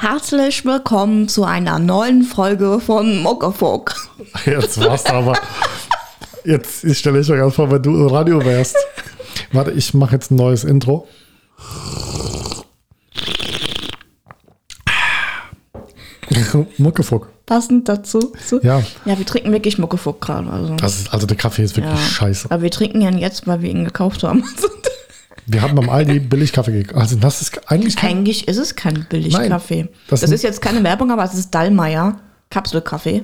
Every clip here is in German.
Herzlich willkommen zu einer neuen Folge von Muckefuck. Jetzt war's aber. Jetzt ich stelle ich mir ganz vor, wenn du im Radio wärst. Warte, ich mache jetzt ein neues Intro. Muckefuck. Passend dazu. Zu. Ja, Ja, wir trinken wirklich Muckefuck gerade. Also. also der Kaffee ist wirklich ja. scheiße. Aber wir trinken ihn jetzt, weil wir ihn gekauft haben. Wir haben beim Aldi Billigkaffee gekauft. Also das ist eigentlich kein, Eigentlich ist es kein Billigkaffee. Nein, Das, das ist jetzt keine Werbung, aber es ist Dallmayr Kapselkaffee.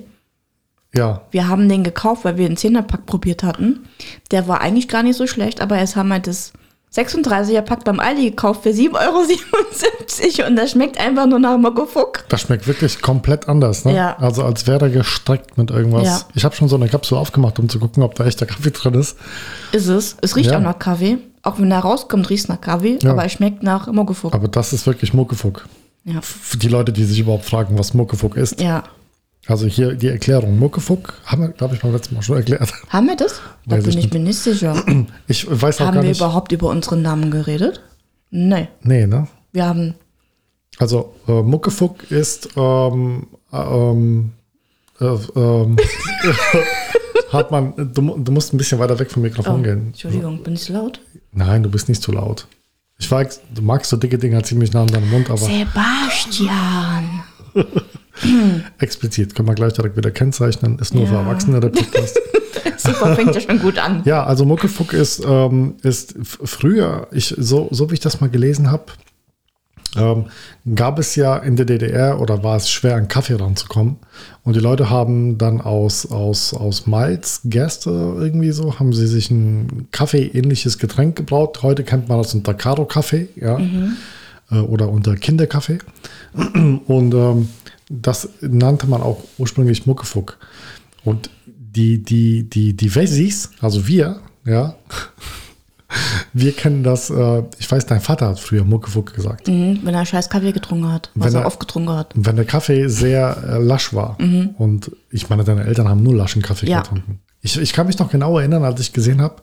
ja, Wir haben den gekauft, weil wir den 10er-Pack probiert hatten. Der war eigentlich gar nicht so schlecht, aber jetzt haben wir das 36er-Pack beim Aldi gekauft für 7,77 Euro und das schmeckt einfach nur nach Muckefuck. das schmeckt wirklich komplett anders. Ne? Ja. Also als wäre er gestreckt mit irgendwas. Ja. Ich habe schon so eine Kapsel aufgemacht, um zu gucken, ob da echter Kaffee drin ist. Ist es. Es riecht Ja. auch nach Kaffee. Auch wenn er rauskommt, riecht es nach Kaffee, Ja. aber es schmeckt nach Muckefuck. Aber das ist wirklich Muckefuck. Ja. Für die Leute, die sich überhaupt fragen, was Muckefuck ist. ja. Also hier die Erklärung. Muckefuck haben wir, glaube ich, beim letzten Mal schon erklärt. Haben wir das? Da bin ich nicht. mir nicht sicher. Ich weiß auch haben gar wir nicht. überhaupt über unseren Namen geredet? Nee. Nee, ne? Wir haben. Also äh, Muckefuck ist ähm, äh, ähm, äh, ähm, hat man, du, du musst ein bisschen weiter weg vom Mikrofon Oh, gehen. Entschuldigung, bin ich laut? Nein, du bist nicht zu laut. Ich weiß, du magst so dicke Dinger ziemlich nah an deinem Mund, aber Sebastian. explizit können wir gleich direkt wieder kennzeichnen. Ist nur für Ja. Erwachsene der Podcast. Super, fängt ja schon gut an. Ja, also Muckefuck ist, ähm, ist früher, ich, so, so wie ich das mal gelesen habe, ähm, gab es ja in der DDR oder war es schwer, an Kaffee ranzukommen. Und die Leute haben dann aus, aus, aus Malz, Gerste irgendwie so, haben sie sich ein Kaffee-ähnliches Getränk gebraut. Heute kennt man das unter Karo-Kaffee, ja, äh, oder unter Kinderkaffee. Und ähm, das nannte man auch ursprünglich Muckefuck. Und die, die, die, die Wessis, also wir, ja, wir kennen das, äh, ich weiß, dein Vater hat früher Muckefuck gesagt. Mhm, wenn er scheiß Kaffee getrunken hat, was Wenn er oft getrunken hat. Wenn der Kaffee sehr äh, lasch war, und ich meine, deine Eltern haben nur laschen Kaffee Ja. getrunken. Ich, ich kann mich noch genau erinnern, als ich gesehen habe,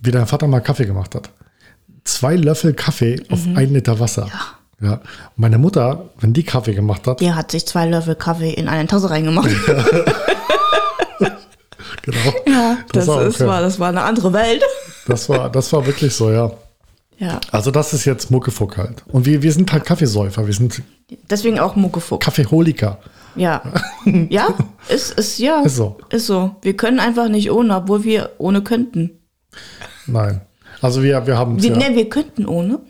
wie dein Vater mal Kaffee gemacht hat. Zwei Löffel Kaffee auf ein Liter Wasser. Ja. Und meine Mutter, wenn die Kaffee gemacht hat, Der hat sich zwei Löffel Kaffee in eine Tasse reingemacht. genau, Ja, das, war ist, okay. war, das war eine andere Welt. das war, das war wirklich so, ja. Ja, Also das ist jetzt Muckefuck halt. Und wir, wir sind halt Kaffeesäufer, wir sind deswegen auch Muckefuck. Kaffeeholiker. Ja. Ja, ist, ist, ja. Ist so. Ist so. Wir können einfach nicht ohne, obwohl wir ohne könnten. Nein. Also wir, wir haben Wir, ja, ne, wir könnten ohne.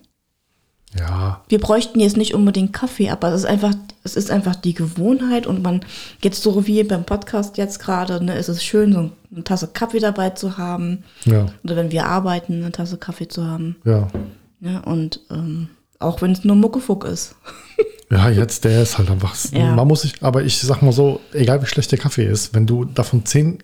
Ja, Wir bräuchten jetzt nicht unbedingt Kaffee, aber es ist einfach, es ist einfach die Gewohnheit und man, jetzt so wie beim Podcast jetzt gerade, ne, ist es schön, so eine Tasse Kaffee dabei zu haben. ja, Oder wenn wir arbeiten, eine Tasse Kaffee zu haben. ja. Ne, und ähm, auch wenn es nur Muckefuck ist. Ja, jetzt der ist halt einfach. Ja. Man muss sich, aber ich sag mal so, egal wie schlecht der Kaffee ist, wenn du davon zehn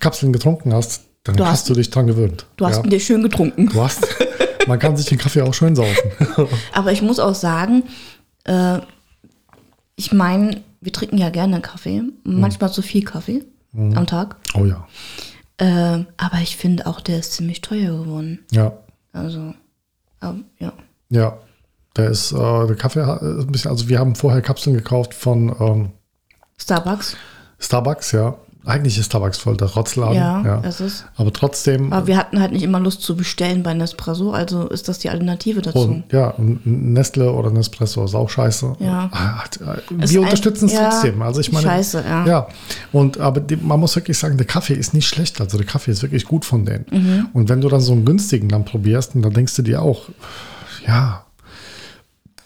Kapseln getrunken hast, dann Du hast, hast- du dich dran gewöhnt. Du hast ja. ihn dir schön getrunken. du hast, man kann sich den Kaffee auch schön saufen. Aber ich muss auch sagen, äh, ich meine, wir trinken ja gerne Kaffee, manchmal zu viel Kaffee am Tag. Oh ja, Äh, aber ich finde auch, der ist ziemlich teuer geworden. ja, Also, ähm, ja. ja. Der ist, äh, der Kaffee ist ein bisschen, also wir haben vorher Kapseln gekauft von ähm, Starbucks. Starbucks, ja. Eigentlich ist Starbucks voll der Rotzladen. Ja, ja. das ist. Aber trotzdem, Aber wir hatten halt nicht immer Lust zu bestellen bei Nespresso, also ist das die Alternative dazu. Und ja, und Nestle oder Nespresso ist auch scheiße. Ja. Ah, Ist Wir ein- unterstützen es ja, trotzdem. Also ich meine. scheiße, ja. Ja. Und aber die, man muss wirklich sagen, der Kaffee ist nicht schlecht. Also der Kaffee ist wirklich gut von denen. Mhm. Und wenn du dann so einen günstigen dann probierst, dann denkst du dir auch, ja,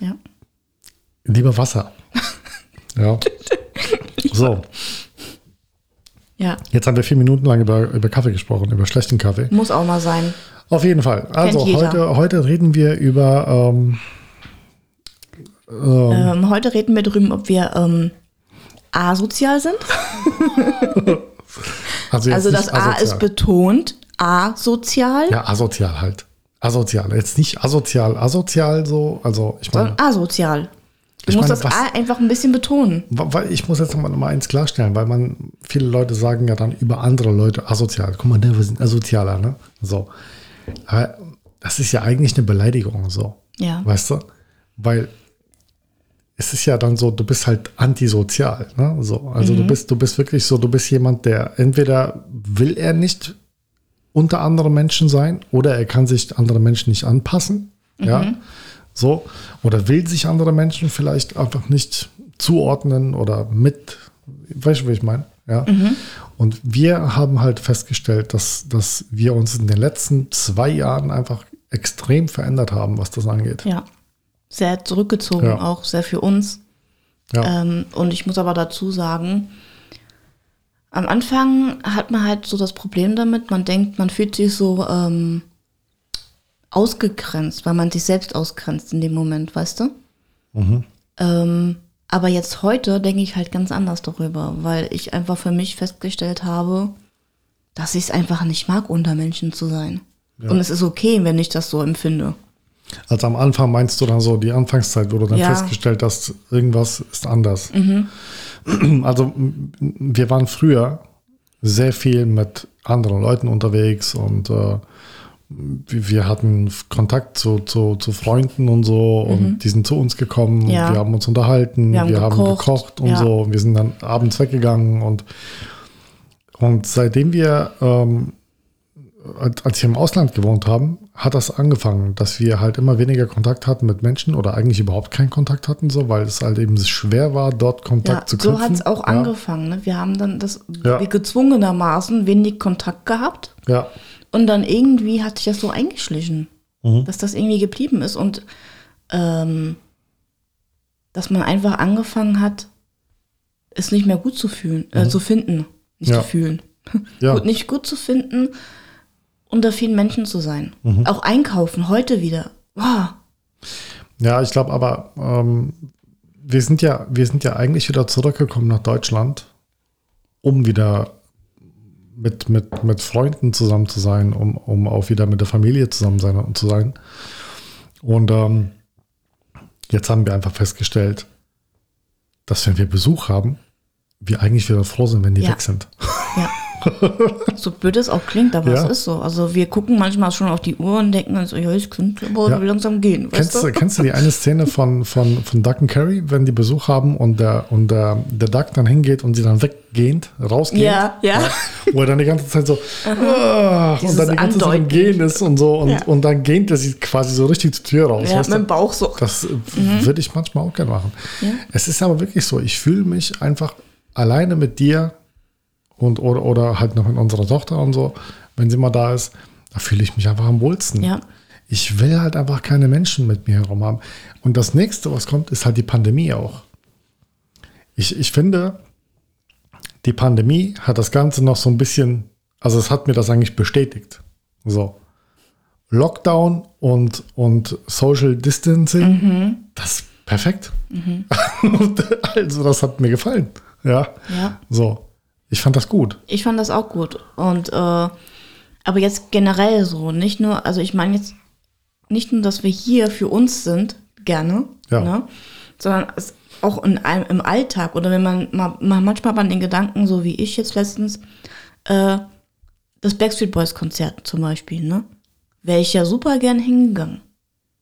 Ja. lieber Wasser. ja. So, ja, jetzt haben wir vier Minuten lang über, über Kaffee gesprochen, über schlechten Kaffee. muss auch mal sein. Auf jeden Fall. Also heute, heute reden wir über ähm, ähm, Ähm, heute reden wir darüber, ob wir ähm, asozial sind. also, Also das A ist betont. Asozial, Ja, asozial halt. Asozial. Jetzt nicht asozial, asozial so. Also ich meine, sondern asozial. Ich musst meine, das was- A einfach ein bisschen betonen. weil ich muss jetzt noch mal, noch mal eins klarstellen, weil man, viele Leute sagen ja dann über andere Leute asozial. Guck mal, ne, wir sind asozialer, ne? So. Aber das ist ja eigentlich eine Beleidigung, so. Ja. Weißt du? Weil es ist ja dann so, du bist halt antisozial. Ne? So, also du bist, du bist wirklich so, du bist jemand, der entweder will er nicht unter andere Menschen sein oder er kann sich andere Menschen nicht anpassen. Ja. So. Oder will sich andere Menschen vielleicht einfach nicht zuordnen oder mit. Weißt du, wie ich meine? Ja. Und wir haben halt festgestellt, dass, dass wir uns in den letzten zwei Jahren einfach extrem verändert haben, was das angeht. Ja. Sehr zurückgezogen, Ja. auch sehr für uns. Ja. Ähm, und ich muss aber dazu sagen, am Anfang hat man halt so das Problem damit, man denkt, man fühlt sich so ähm, ausgegrenzt, weil man sich selbst ausgrenzt in dem Moment, weißt du? Ähm, aber jetzt heute denke ich halt ganz anders darüber, weil ich einfach für mich festgestellt habe, dass ich es einfach nicht mag, unter Menschen zu sein. Und es ist okay, wenn ich das so empfinde. Also am Anfang meinst du dann so die Anfangszeit, wo du dann Ja. festgestellt hast, irgendwas ist anders. Also m- wir waren früher sehr viel mit anderen Leuten unterwegs und äh, wir hatten Kontakt zu, zu, zu Freunden und so und die sind zu uns gekommen, Mhm. Ja. wir haben uns unterhalten, Wir wir haben haben, gekocht, gekocht und ja. so. Und wir sind dann abends weggegangen und, und seitdem wir ähm, als wir im Ausland gewohnt haben, hat das angefangen, dass wir halt immer weniger Kontakt hatten mit Menschen oder eigentlich überhaupt keinen Kontakt hatten, so, weil es halt eben schwer war, dort Kontakt Ja, zu so knüpfen. hat es auch angefangen. Ne? Wir haben dann das gezwungenermaßen wenig Kontakt gehabt Ja, und dann irgendwie hat sich das so eingeschlichen, Mhm. dass das irgendwie geblieben ist und ähm, dass man einfach angefangen hat, es nicht mehr gut zu fühlen, äh, zu finden, nicht Mhm. Ja. zu fühlen. ja, Gut, nicht gut zu finden, unter vielen Menschen zu sein. Mhm. Auch einkaufen, heute wieder. Wow. ja, ich glaube aber, ähm, wir sind ja, wir sind ja eigentlich wieder zurückgekommen nach Deutschland, um wieder mit, mit, mit Freunden zusammen zu sein, um, um auch wieder mit der Familie zusammen sein, zu sein. Und ähm, jetzt haben wir einfach festgestellt, dass wenn wir Besuch haben, wir eigentlich wieder froh sind, wenn die Ja. weg sind. Ja. so blöd es auch klingt, aber Ja. es ist so. Also wir gucken manchmal schon auf die Uhr und denken uns, ja, es könnte aber Ja. langsam gehen. Kennst du, kennst du die eine Szene von, von, von Duck und Carrie, wenn die Besuch haben und der, und der, der Duck dann hingeht und sie dann weggehend, rausgeht? Ja, ja. Wo er dann die ganze Zeit so ah, und dann die ganze Zeit. Gehen ist und so und, Ja. und dann gähnt er sie quasi so richtig zur Tür raus. Ja, mit dem Bauch so. Das äh, würde ich manchmal auch gerne machen. Ja. Es ist aber wirklich so, ich fühle mich einfach alleine mit dir und oder, oder halt noch mit unserer Tochter und so, wenn sie mal da ist, da fühle ich mich einfach am wohlsten. Ja. Ich will halt einfach keine Menschen mit mir herum haben. Und das nächste, was kommt, ist halt die Pandemie auch. Ich, ich finde, die Pandemie hat das Ganze noch so ein bisschen, also es hat mir das eigentlich bestätigt. So. Lockdown und, und Social Distancing, das ist perfekt. Und also, das hat mir gefallen. Ja. Ja. So. Ich fand das gut. Ich fand das auch gut. Und äh, aber jetzt generell so, nicht nur, also ich meine jetzt nicht nur, dass wir hier für uns sind, gerne, Ja. ne? sondern es auch in einem, im Alltag oder wenn man mal, mal manchmal man den Gedanken, so wie ich jetzt letztens, äh, das Backstreet Boys Konzert zum Beispiel, ne? Wäre ich ja super gern hingegangen.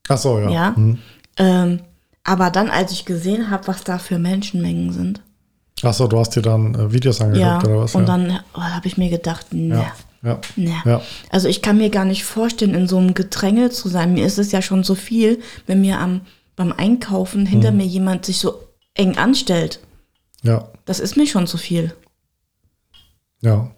Ach so, ja. Ja. Mhm. Ähm, aber dann, als ich gesehen habe, was da für Menschenmengen sind, Ach so, du hast dir dann äh, Videos angeguckt ja, oder was? und ja. dann oh, habe ich mir gedacht, ne, ja. Ja. ne. Ja. Also ich kann mir gar nicht vorstellen, in so einem Gedränge zu sein. Mir ist es ja schon so viel, wenn mir am, beim Einkaufen hinter Mhm. mir jemand sich so eng anstellt. Ja. Das ist mir schon zu viel. Ja.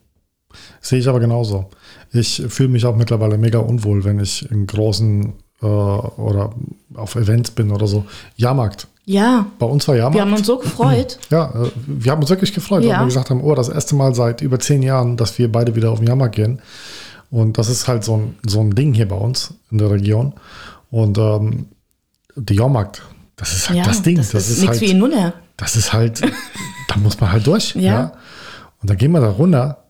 Sehe ich aber genauso. Ich fühle mich auch mittlerweile mega unwohl, wenn ich in großen äh, oder auf Events bin oder so. Jahrmarkt. Ja, Bei uns war Jahrmarkt. wir haben uns so gefreut. ja, äh, wir haben uns wirklich gefreut, Ja. weil wir gesagt haben, oh, das erste Mal seit über zehn Jahren, dass wir beide wieder auf den Jahrmarkt gehen. Und das ist halt so ein, so ein Ding hier bei uns in der Region. Und ähm, der Jahrmarkt, das ist halt Ja, das Ding. das, Das, ist, ist, nichts halt, wie in Nunner. das ist halt, da muss man halt durch. Ja. Ja. Und dann gehen wir da runter.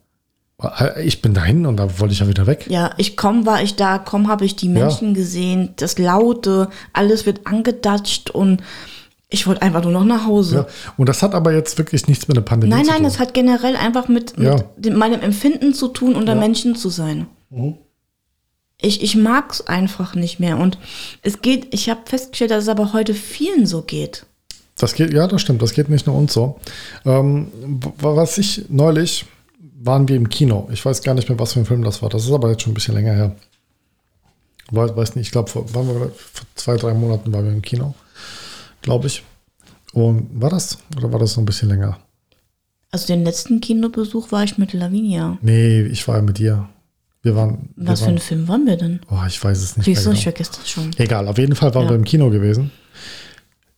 Ich bin dahin und da wollte ich ja wieder weg. Ja, ich komm, war ich da, komm, habe ich die Menschen gesehen, das Laute, alles wird angedatscht und ich wollte einfach nur noch nach Hause. Ja. Und das hat aber jetzt wirklich nichts mit der Pandemie Nein, zu nein, tun. das hat generell einfach mit, Ja. mit meinem Empfinden zu tun, unter Ja. Menschen zu sein. Mhm. Ich, ich mag es einfach nicht mehr. Und es geht, ich habe festgestellt, dass es aber heute vielen so geht. Das geht, ja, das stimmt, das geht nicht nur uns so. Ähm, was ich neulich waren wir im Kino. Ich weiß gar nicht mehr, was für ein Film das war. Das ist aber jetzt schon ein bisschen länger her. Weiß, weiß nicht, ich glaube, vor, vor zwei, drei Monaten waren wir im Kino, glaube ich. Und war das? Oder war das noch ein bisschen länger? Also den letzten Kinobesuch war ich mit Lavinia. Nee, ich war ja mit dir. Wir waren. Wir Was für waren, ein Film waren wir denn? Oh, ich weiß es nicht. Du, mehr ich genau. vergesse das schon. Egal, auf jeden Fall waren Ja. wir im Kino gewesen.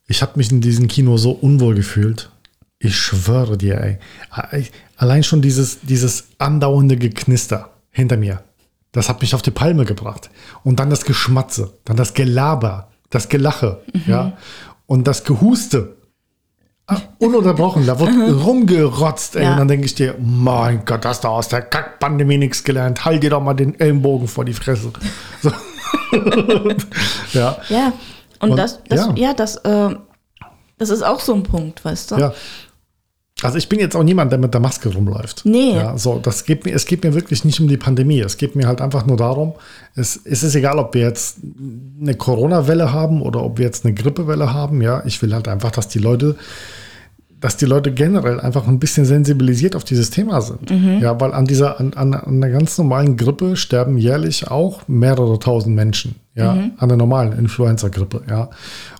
Ich habe mich in diesem Kino so unwohl gefühlt. Ich schwöre dir, ey. Allein schon dieses, dieses andauernde Geknister hinter mir, das hat mich auf die Palme gebracht. Und dann das Geschmatze, dann das Gelaber, das Gelache, ja. Und das Gehuste. Ah, Ununterbrochen, da wird rumgerotzt, ey. Ja. Und dann denke ich dir, mein Gott, hast du aus der Kackpandemie nichts gelernt. Halt dir doch mal den Ellenbogen vor die Fresse. So. ja. Ja, und, Und- das, das ja. ja, das, äh, das ist auch so ein Punkt, weißt du? Ja. Also ich bin jetzt auch niemand, der mit der Maske rumläuft. Nee. Ja, so, das geht mir, es geht mir wirklich nicht um die Pandemie. Es geht mir halt einfach nur darum, es, es ist egal, ob wir jetzt eine Corona-Welle haben oder ob wir jetzt eine Grippewelle haben. Ja, ich will halt einfach, dass die Leute, dass die Leute generell einfach ein bisschen sensibilisiert auf dieses Thema sind. Ja, weil an dieser, an, an, der ganz normalen Grippe sterben jährlich auch mehrere tausend Menschen. Ja, an der normalen Influenza-Grippe. Ja,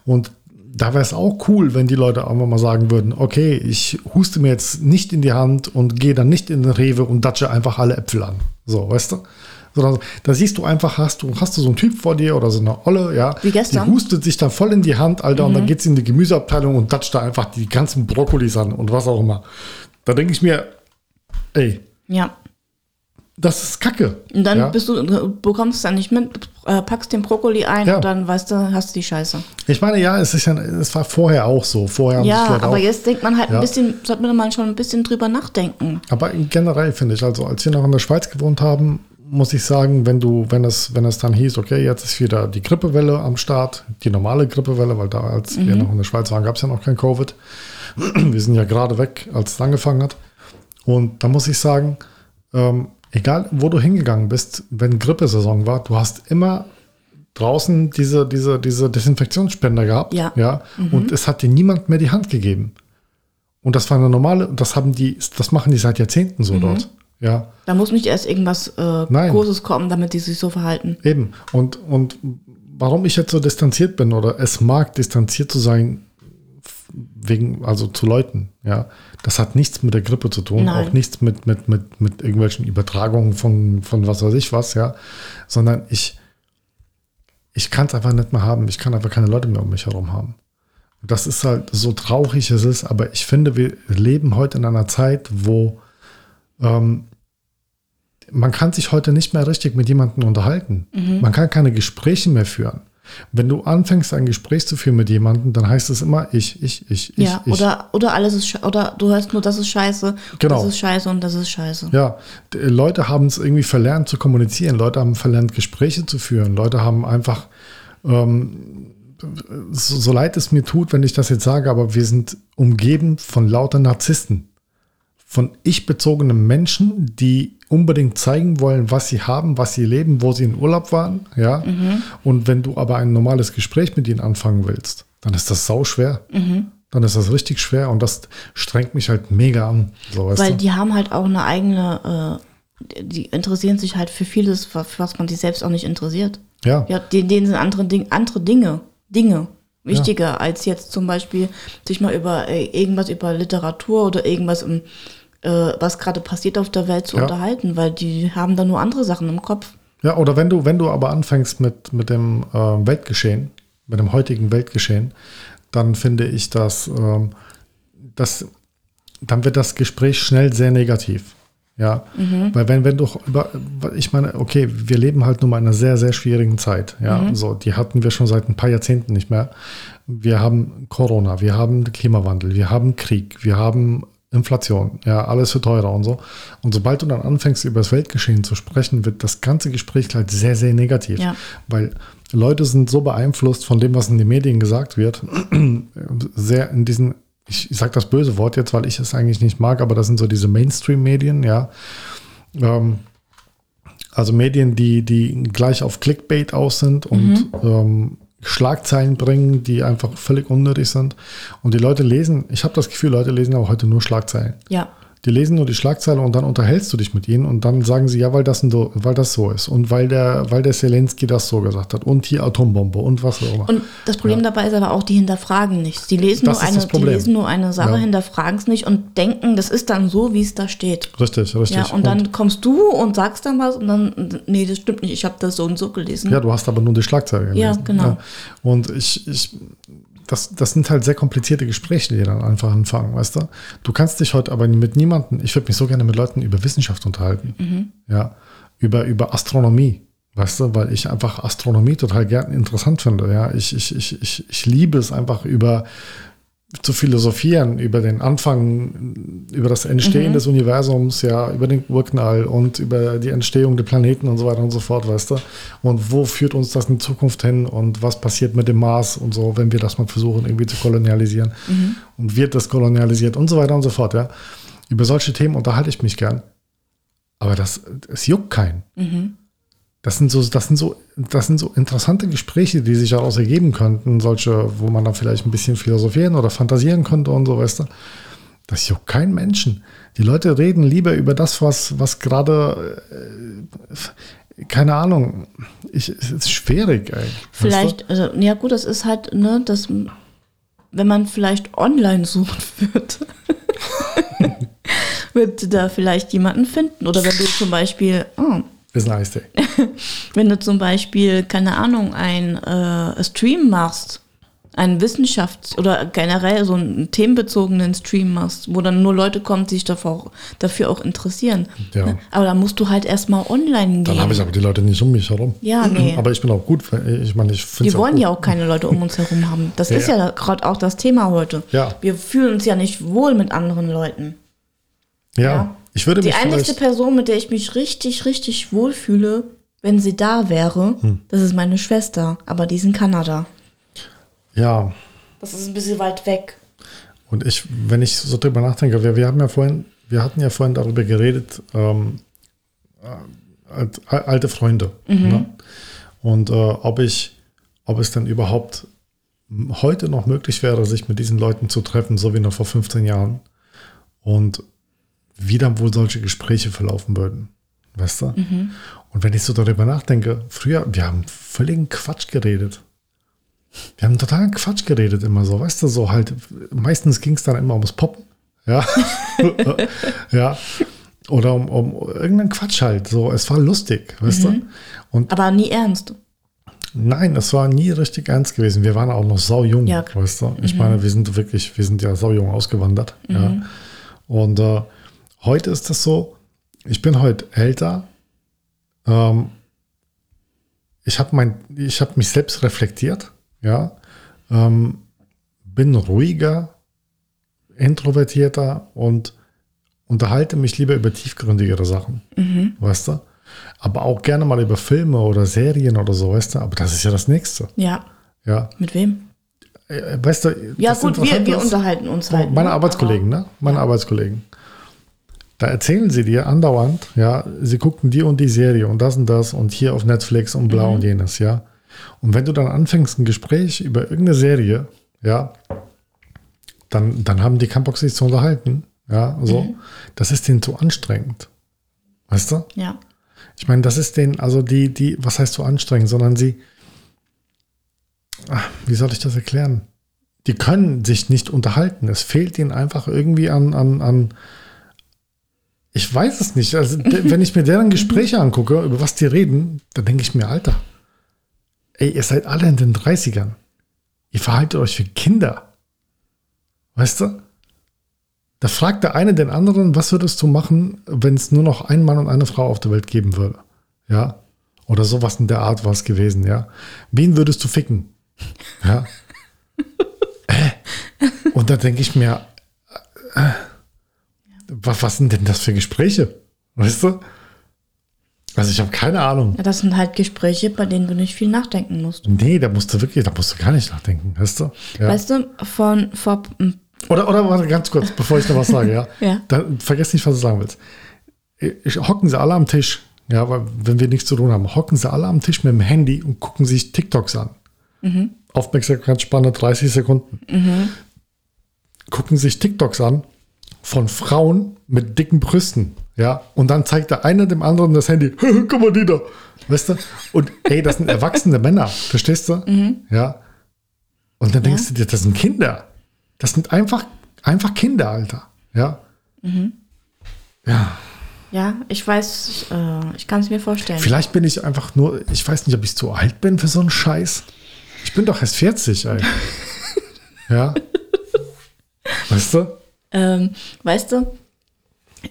und da wäre es auch cool, wenn die Leute einfach mal sagen würden, okay, ich huste mir jetzt nicht in die Hand und gehe dann nicht in den Rewe und datsche einfach alle Äpfel an. So, weißt du? Sondern da siehst du einfach, hast du, hast du so einen Typ vor dir oder so eine Olle, ja, Wie gestern. die hustet sich da voll in die Hand, Alter, und dann geht sie in die Gemüseabteilung und datscht da einfach die ganzen Brokkolis an und was auch immer. Da denke ich mir, ey, Ja. Das ist Kacke. Und dann ja? bist du, bekommst es dann nicht mit, äh, packst den Brokkoli ein Ja. und dann weißt du, hast du die Scheiße. Ich meine, ja, es ist ja, es war vorher auch so. Vorher Ja, aber auch, jetzt denkt man halt Ja. ein bisschen, sollte man mal schon ein bisschen drüber nachdenken. Aber generell finde ich, also als wir noch in der Schweiz gewohnt haben, muss ich sagen, wenn du, wenn es, wenn es dann hieß, okay, jetzt ist wieder die Grippewelle am Start, die normale Grippewelle, weil da, als wir noch in der Schweiz waren, gab es ja noch kein Covid. wir sind ja gerade weg, als es angefangen hat. Und da muss ich sagen, ähm, egal wo du hingegangen bist, wenn Grippesaison war, du hast immer draußen diese, diese, diese Desinfektionsspender gehabt. Ja. ja Und es hat dir niemand mehr die Hand gegeben. Und das war eine normale, das haben die, das machen die seit Jahrzehnten so dort. Ja, Da muss nicht erst irgendwas äh, Nein. Großes kommen, damit die sich so verhalten. eben. Und, und warum ich jetzt so distanziert bin oder es mag, distanziert zu sein, wegen, also zu Leuten, ja, das hat nichts mit der Grippe zu tun, Nein. auch nichts mit, mit, mit, mit irgendwelchen Übertragungen von, von was weiß ich was, ja, sondern ich, ich kann es einfach nicht mehr haben. Ich kann einfach keine Leute mehr um mich herum haben. Das ist halt so traurig es ist, aber ich finde, wir leben heute in einer Zeit, wo ähm, man kann sich heute nicht mehr richtig mit jemandem unterhalten. Man kann keine Gespräche mehr führen. Wenn du anfängst, ein Gespräch zu führen mit jemandem, dann heißt es immer ich, ich, ich, ich, ja, ich. oder, oder alles ist oder du hörst nur, das ist scheiße, Genau. das ist scheiße und das ist scheiße. Ja, Leute haben es irgendwie verlernt zu kommunizieren. Leute haben verlernt, Gespräche zu führen. Leute haben einfach, ähm, so, so leid es mir tut, wenn ich das jetzt sage, aber wir sind umgeben von lauter Narzissten. Von ich-bezogenen Menschen, die unbedingt zeigen wollen, was sie haben, was sie leben, wo sie in Urlaub waren. Ja. Und wenn du aber ein normales Gespräch mit ihnen anfangen willst, dann ist das sau schwer. Dann ist das richtig schwer und das strengt mich halt mega an. So, Weil du? die haben halt auch eine eigene, äh, die interessieren sich halt für vieles, für was man sich selbst auch nicht interessiert. Ja. Ja, denen, sind andere, Ding, andere Dinge, Dinge wichtiger, als jetzt zum Beispiel sich mal über äh, irgendwas über Literatur oder irgendwas, im, äh, was gerade passiert auf der Welt zu Ja. unterhalten, weil die haben da nur andere Sachen im Kopf. Ja, oder wenn du, wenn du aber anfängst mit, mit dem äh, Weltgeschehen, mit dem heutigen Weltgeschehen, dann finde ich, dass, ähm, dass dann wird das Gespräch schnell sehr negativ. Ja, weil wenn, wenn du über, ich meine, okay, wir leben halt nun mal in einer sehr, sehr schwierigen Zeit. Ja, so, die hatten wir schon seit ein paar Jahrzehnten nicht mehr. Wir haben Corona, wir haben Klimawandel, wir haben Krieg, wir haben Inflation, ja, alles wird teurer und so. Und sobald du dann anfängst, über das Weltgeschehen zu sprechen, wird das ganze Gespräch gleich sehr, sehr negativ. Ja. Weil Leute sind so beeinflusst von dem, was in den Medien gesagt wird, sehr in diesen, ich, sage das böse Wort jetzt, weil ich es eigentlich nicht mag, aber das sind so diese Mainstream-Medien, ja. Ähm, also Medien, die, die gleich auf Clickbait aus sind und ähm, Schlagzeilen bringen, die einfach völlig unnötig sind. Und die Leute lesen, ich habe das Gefühl, Leute lesen auch heute nur Schlagzeilen. Ja. Die lesen nur die Schlagzeile und dann unterhältst du dich mit ihnen und dann sagen sie, ja, weil das, ein, weil das so ist und weil der, weil der Zelensky das so gesagt hat und hier Atombombe und was auch immer. Und das Problem dabei ist aber auch, die hinterfragen nichts. Die lesen, Das nur eine, die lesen nur eine Sache, Ja. hinterfragen es nicht und denken, das ist dann so, wie es da steht. richtig, richtig. Ja, und dann kommst du und sagst dann was und dann, nee, das stimmt nicht, ich habe das so und so gelesen. Ja, du hast aber nur die Schlagzeile gelesen. Ja, genau. Und ich, ich das, das sind halt sehr komplizierte Gespräche, die dann einfach anfangen, weißt du? Du kannst dich heute aber mit niemandem, ich würde mich so gerne mit Leuten über Wissenschaft unterhalten. Mhm. Ja, über, über Astronomie. Weißt du, weil ich einfach Astronomie total gern interessant finde. Ja, ich, ich, ich, ich, ich liebe es einfach über zu philosophieren, über den Anfang, über das Entstehen Mhm. des Universums, ja, über den Urknall und über die Entstehung der Planeten und so weiter und so fort, weißt du? Und wo führt uns das in Zukunft hin und was passiert mit dem Mars und so, wenn wir das mal versuchen, irgendwie zu kolonialisieren? Und wird das kolonialisiert und so weiter und so fort, ja? Über solche Themen unterhalte ich mich gern. Aber das, es juckt keinen. Das sind so, das sind so, das sind so interessante Gespräche, die sich daraus ergeben könnten, solche, wo man dann vielleicht ein bisschen philosophieren oder fantasieren könnte und so, weißt du. Das juckt keinen Menschen. Die Leute reden lieber über das, was, was gerade, äh, keine Ahnung, ich, es ist schwierig, ey. Weißt Vielleicht, also, ja gut, das ist halt, ne, das, wenn man vielleicht online suchen würde, wird da vielleicht jemanden finden. Oder wenn du zum Beispiel, oh, du? Ist ein Eistee. wenn du zum Beispiel, keine Ahnung, ein äh, Stream machst, einen Wissenschafts- oder generell so einen themenbezogenen Stream machst, wo dann nur Leute kommen, die sich dafür auch, dafür auch interessieren. Ja. Ne? Aber da musst du halt erstmal online Dann gehen. habe ich aber die Leute nicht um mich herum. Ja, nee. Aber ich bin auch gut, ich meine, ich Wir wollen ja auch keine Leute um uns herum haben. Das Ja, ist ja. ja gerade auch das Thema heute. Ja. Wir fühlen uns ja nicht wohl mit anderen Leuten. Ja. Ich würde Die einzige Person, mit der ich mich richtig, richtig wohl fühle, wenn sie da wäre, Hm. das ist meine Schwester. Aber die ist in Kanada. ja, Das ist ein bisschen weit weg. Und ich, wenn ich so drüber nachdenke, wir, wir haben ja vorhin, wir hatten ja vorhin darüber geredet, ähm, äh, alt- alte Freunde. Ne? Und äh, ob ich, ob es dann überhaupt heute noch möglich wäre, sich mit diesen Leuten zu treffen, so wie noch vor 15 Jahren. Und wie dann wohl solche Gespräche verlaufen würden. Weißt du? Und wenn ich so darüber nachdenke, früher, wir haben völligen Quatsch geredet. Wir haben totalen Quatsch geredet immer so, weißt du, so halt, meistens ging es dann immer ums Poppen, ja, ja, oder um, um irgendeinen Quatsch halt, so, es war lustig, weißt du, und Aber nie ernst. nein, es war nie richtig ernst gewesen, wir waren auch noch saujung, Ja. weißt du, ich meine, wir sind wirklich, wir sind ja saujung ausgewandert, ja, und äh, heute ist das so, ich bin heute älter, ähm, ich habe mein, ich habe mich selbst reflektiert, ja, ähm, bin ruhiger, introvertierter und unterhalte mich lieber über tiefgründigere Sachen, weißt du? Aber auch gerne mal über Filme oder Serien oder so, weißt du? Aber das ist ja das Nächste, Ja. ja. Mit wem? Äh, Weißt du, Ja, gut, wir, wir unterhalten uns halt. meine ne? Arbeitskollegen, ne? Meine Arbeitskollegen. Da erzählen sie dir andauernd, ja, sie guckten die und die Serie und das und das und hier auf Netflix und bla und jenes, ja. Und wenn du dann anfängst, ein Gespräch über irgendeine Serie, ja, dann, dann haben die keinen Bock, sich zu unterhalten, ja, so. Das ist denen zu anstrengend. Weißt du? Ja. Ich meine, das ist denen, also die, die, was heißt so anstrengend, sondern sie, ach, wie soll ich das erklären? Die können sich nicht unterhalten. Es fehlt ihnen einfach irgendwie an, an, an ich weiß es nicht. Also, wenn ich mir deren Gespräche angucke, über was die reden, dann denke ich mir, Alter, ey, ihr seid alle in den 30ern. Ihr verhaltet euch wie Kinder. Weißt du? Da fragt der eine den anderen, was würdest du machen, wenn es nur noch ein Mann und eine Frau auf der Welt geben würde? Ja. Oder sowas in der Art war es gewesen, ja. Wen würdest du ficken? Ja. Äh. Und da denke ich mir, äh, was, was sind denn das für Gespräche? Weißt du? Also ich habe keine Ahnung. ja. Das sind halt Gespräche, bei denen du nicht viel nachdenken musst. Nee, da musst du wirklich, da musst du gar nicht nachdenken, weißt du? Ja. Weißt du, von vor ein Oder, oder warte ganz kurz, bevor ich noch was sage, ja. Ja. Dann vergiss nicht, was du sagen willst. Ich, hocken sie alle am Tisch, ja, weil wenn wir nichts zu tun haben, hocken sie alle am Tisch mit dem Handy und gucken sich TikToks an. Aufmerksamkeitsspanne 30 Sekunden. Mhm. Gucken sich TikToks an von Frauen mit dicken Brüsten. Ja, und dann zeigt der eine dem anderen das Handy. Guck mal, die da. Weißt du? Und ey, das sind erwachsene Männer. Verstehst du? Mhm. Ja. Und dann denkst du dir, das sind Kinder. Das sind einfach, einfach Kinder, Alter. Ja. Mhm. Ja. Ja, ich weiß, ich, äh, ich kann es mir vorstellen. Vielleicht bin ich einfach nur, ich weiß nicht, ob ich zu alt bin für so einen Scheiß. Ich bin doch erst 40, ey. ja. Weißt du? Ähm, weißt du,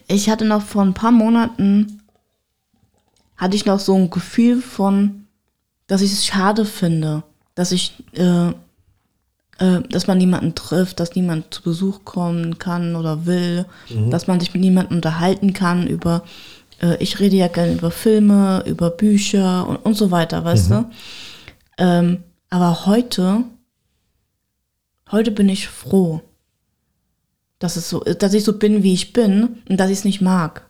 ich hatte noch vor ein paar Monaten, hatte ich noch so ein Gefühl von, dass ich es schade finde, dass ich, äh, äh, dass man niemanden trifft, dass niemand zu Besuch kommen kann oder will, dass man sich mit niemandem unterhalten kann über, äh, ich rede ja gerne über Filme, über Bücher und, und so weiter, weißt du. Ähm, aber heute, heute bin ich froh dass es so dass ich so bin, wie ich bin und dass ich es nicht mag.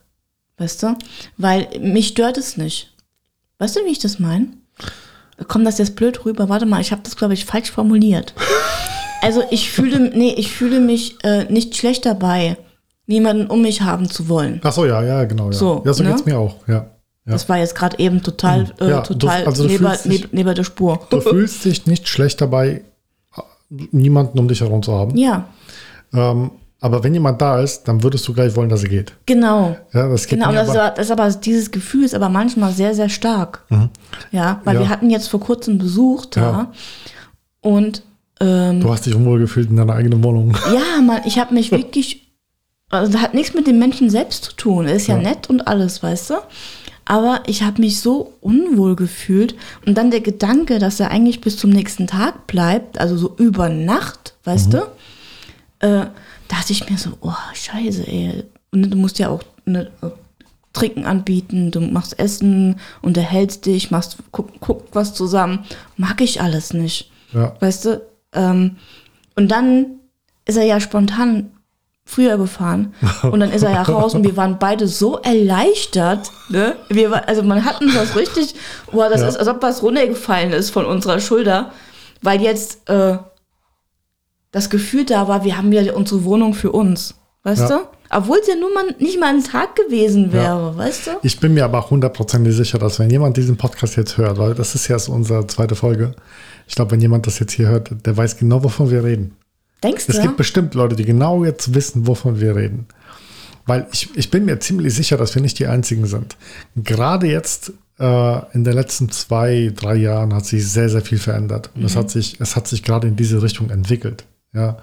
Weißt du? Weil mich stört es nicht. Weißt du, wie ich das meine? Kommt das jetzt blöd rüber? Warte mal, ich habe das, glaube ich, falsch formuliert. Also ich fühle, nee, ich fühle mich äh, nicht schlecht dabei, niemanden um mich haben zu wollen. Ach so, ja, ja, genau. Ja, So, ja, so ne? geht's mir auch. Ja. ja. Das war jetzt gerade eben total, äh, Ja, du- total also du neben, neben, neben der Spur. Du fühlst dich nicht schlecht dabei, niemanden um dich herum zu haben. Ja, Ähm, aber wenn jemand da ist, dann würdest du gleich wollen, dass er geht. genau. Ja, das geht Genau, mir das ist, aber, ist aber dieses Gefühl ist aber manchmal sehr, sehr stark. Ja, weil Mhm. Ja. wir hatten jetzt vor kurzem Besuch da Ja. und ähm, Du hast dich unwohl gefühlt in deiner eigenen Wohnung. ja, man, ich habe mich wirklich, also das hat nichts mit dem Menschen selbst zu tun. Er ist ja, Ja. nett und alles, weißt du. Aber ich habe mich so unwohl gefühlt und dann der Gedanke, dass er eigentlich bis zum nächsten Tag bleibt, also so über Nacht, weißt du, äh, dachte ich mir so, oh Scheiße, ey. Und du musst ja auch ne, Trinken anbieten, du machst Essen, unterhältst dich, machst, guck, guck was zusammen. Mag ich alles nicht. Ja. Weißt du? Ähm, und dann ist er ja spontan früher gefahren und dann ist er ja raus und wir waren beide so erleichtert. Ne? Wir war, also man hat uns das richtig, boah, das Ja. ist, als ob was runtergefallen ist von unserer Schulter, weil jetzt äh, das Gefühl da war, wir haben ja unsere Wohnung für uns. Weißt Ja. du? Obwohl es ja nur mal, nicht mal ein Tag gewesen wäre, weißt du? Ich bin mir aber auch hundertprozentig sicher, dass wenn jemand diesen Podcast jetzt hört, weil das ist ja so unsere zweite Folge, ich glaube, wenn jemand das jetzt hier hört, der weiß genau, wovon wir reden. Denkst Es du? gibt bestimmt Leute, die genau jetzt wissen, wovon wir reden. Weil ich, ich bin mir ziemlich sicher, dass wir nicht die Einzigen sind. Gerade jetzt äh, in den letzten zwei, drei Jahren hat sich sehr, sehr viel verändert. Und es hat sich, es hat sich gerade in diese Richtung entwickelt. Ja.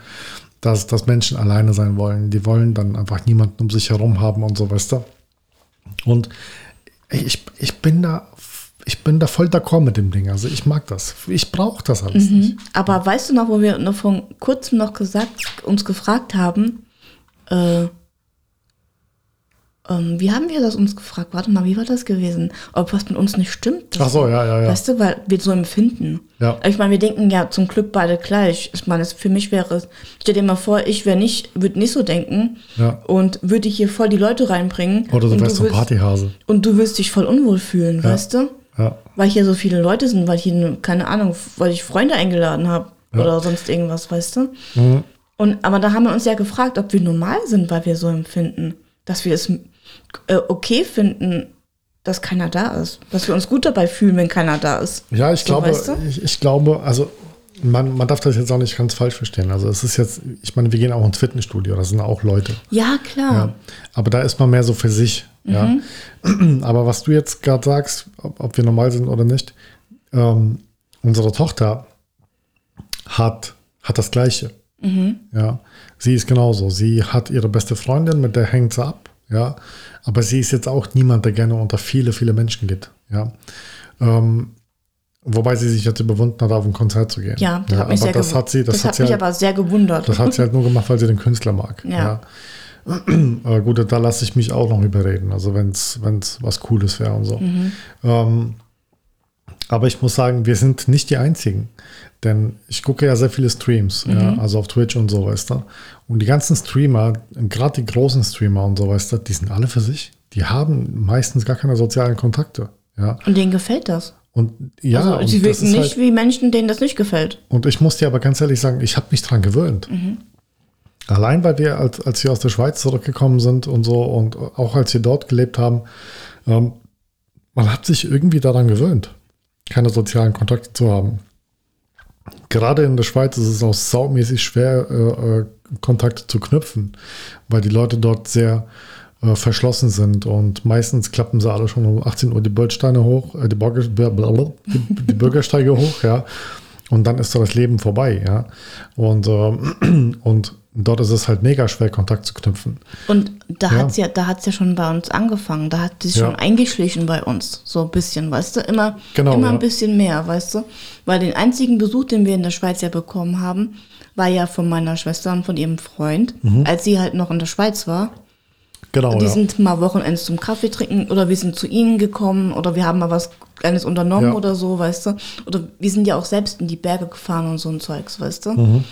Dass, dass Menschen alleine sein wollen. Die wollen dann einfach niemanden um sich herum haben und so, weißt du. Und ich, ich bin da, ich bin da voll d'accord mit dem Ding. Also ich mag das. Ich brauche das alles nicht. Aber weißt du noch, wo wir noch vor kurzem noch gesagt, uns gefragt haben, äh, ähm, wie haben wir das uns gefragt? Warte mal, wie war das gewesen? Ob was mit uns nicht stimmt? Ach so, ja, ja, ja. Weißt du, weil wir so empfinden. Ja. Ich meine, wir denken ja zum Glück beide gleich. Ich meine, für mich wäre es, stell dir mal vor, ich wäre nicht, würde nicht so denken Ja. und würde hier voll die Leute reinbringen. Oder du wärst so ein Partyhase. Und du wirst dich voll unwohl fühlen, weißt du? Ja. Weil hier so viele Leute sind, weil hier, ne- keine Ahnung, weil ich Freunde eingeladen habe Ja. oder sonst irgendwas, weißt du? Mhm. Und, aber da haben wir uns ja gefragt, ob wir normal sind, weil wir so empfinden. Dass wir es äh, okay finden, dass keiner da ist. Dass wir uns gut dabei fühlen, wenn keiner da ist. Ja, ich So, glaube, weißt du? ich, ich glaube, also man, man darf das jetzt auch nicht ganz falsch verstehen. Also es ist jetzt, ich meine, wir gehen auch ins Fitnessstudio, das sind auch Leute. Ja, klar. Ja. Aber da ist man mehr so für sich. Ja. Mhm. Aber was du jetzt gerade sagst, ob, ob wir normal sind oder nicht, ähm, unsere Tochter hat, hat das Gleiche. Mhm. Ja. Sie ist genauso. Sie hat ihre beste Freundin, mit der hängt sie ab. Ja. Aber sie ist jetzt auch niemand, der gerne unter viele, viele Menschen geht. Ja. Ähm, wobei sie sich jetzt überwunden hat, auf ein Konzert zu gehen. Ja, das hat mich aber sehr das hat sie, das, das hat hat sie mich halt, aber sehr gewundert. das hat sie halt nur gemacht, weil sie den Künstler mag. Ja. Ja. Äh, gut, da lasse ich mich auch noch überreden. Also wenn es was Cooles wäre und so. Mhm. Ähm, aber ich muss sagen, wir sind nicht die Einzigen. Denn ich gucke ja sehr viele Streams, ja, Mhm. also auf Twitch und so, weißt du. Und die ganzen Streamer, gerade die großen Streamer und so, weißt du, die sind alle für sich. Die haben meistens gar keine sozialen Kontakte. Ja. Und denen gefällt das. Und ja, also sie wirken nicht halt, wie Menschen, denen das nicht gefällt. und ich muss dir aber ganz ehrlich sagen, ich habe mich dran gewöhnt. Mhm. Allein weil wir, als, als wir aus der Schweiz zurückgekommen sind und so und auch als wir dort gelebt haben, ähm, man hat sich irgendwie daran gewöhnt, keine sozialen Kontakte zu haben. Gerade in der Schweiz ist es auch saumäßig schwer, äh, äh, Kontakte zu knüpfen, weil die Leute dort sehr äh, verschlossen sind und meistens klappen sie alle schon um 18 Uhr die Bürgersteine hoch, äh, die, Bürger, die Bürgersteige hoch, ja. Und dann ist so das Leben vorbei, ja. Und, ähm, und dort ist es halt mega schwer, Kontakt zu knüpfen. Und da Ja. hat's ja, da hat's ja schon bei uns angefangen. Da hat sich Ja. schon eingeschlichen bei uns. So ein bisschen, weißt du? Immer, Genau, immer ja. ein bisschen mehr, weißt du? Weil den einzigen Besuch, den wir in der Schweiz ja bekommen haben, war ja von meiner Schwester und von ihrem Freund, als sie halt noch in der Schweiz war. Genau, Die ja. sind mal Wochenends zum Kaffee trinken oder wir sind zu ihnen gekommen oder wir haben mal was Kleines unternommen Ja. oder so, weißt du? Oder wir sind ja auch selbst in die Berge gefahren und so ein Zeugs, weißt du? Mhm.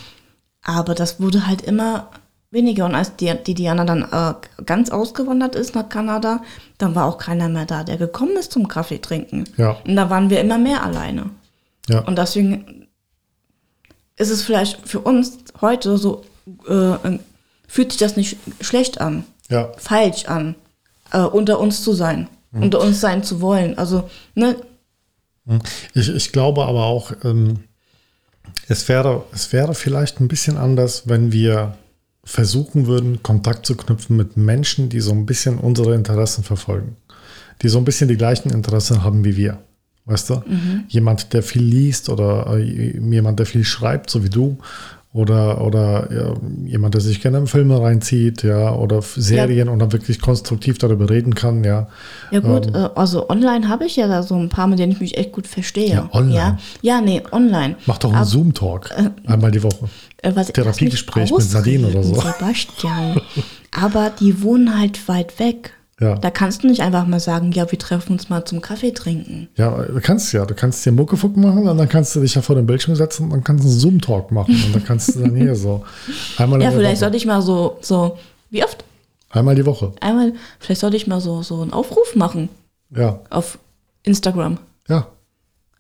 Aber das wurde halt immer weniger. Und als die, die Diana dann äh, ganz ausgewandert ist nach Kanada, dann war auch keiner mehr da, der gekommen ist zum Kaffee trinken. Ja. Und da waren wir immer mehr alleine. ja. Und deswegen ist es vielleicht für uns heute so, äh, fühlt sich das nicht schlecht an ja. falsch an, äh, unter uns zu sein, unter uns sein zu wollen. Also, ne, Ich, ich glaube aber auch, ähm, es, wäre, es wäre vielleicht ein bisschen anders, wenn wir versuchen würden, Kontakt zu knüpfen mit Menschen, die so ein bisschen unsere Interessen verfolgen. Die so ein bisschen die gleichen Interessen haben wie wir. Weißt du? Jemand, der viel liest oder äh, jemand, der viel schreibt, so wie du. Oder, oder ja, jemand, der sich gerne in Filme reinzieht, ja, oder Serien und dann wirklich konstruktiv darüber reden kann, ja. ja gut, äh, also online habe ich ja da so ein paar, mit denen ich mich echt gut verstehe. Ja, online. Ja, ja nee, online. Mach doch einen Zoom-Talk einmal die Woche. Äh, was- Therapiegespräch mit Nadine oder so. Sebastian. Aber die wohnen halt weit weg. Ja. Da kannst du nicht einfach mal sagen, ja, wir treffen uns mal zum Kaffee trinken. Ja, du kannst ja. Du kannst dir Muckefuck machen und dann kannst du dich ja vor den Bildschirm setzen und dann kannst du einen Zoom-Talk machen und dann kannst du dann hier so einmal, Ja, vielleicht Woche. sollte ich mal so, so, wie oft? einmal die Woche. Einmal, vielleicht sollte ich mal so, so einen Aufruf machen Ja, auf Instagram. ja,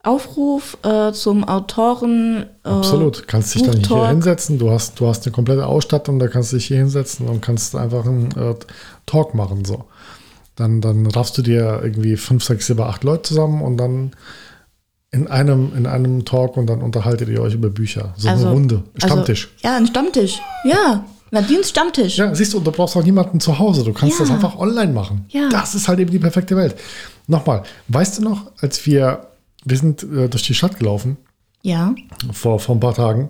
Aufruf äh, zum Autoren. Äh, absolut. Kannst dich dann hier hinsetzen. Du hast, du hast eine komplette Ausstattung, da kannst du dich hier hinsetzen und kannst einfach einen äh, Talk machen. So. Dann, dann raffst du dir irgendwie fünf, sechs, sieben, acht Leute zusammen und dann in einem, in einem Talk und dann unterhaltet ihr euch über Bücher. So eine Runde. Stammtisch. Also, ja, ein Stammtisch. Ja, Nadines Stammtisch. Ja, siehst du, du brauchst auch niemanden zu Hause. Du kannst Ja. das einfach online machen. Ja. Das ist halt eben die perfekte Welt. Nochmal, weißt du noch, als wir, wir sind äh, durch die Stadt gelaufen Ja, vor, vor ein paar Tagen.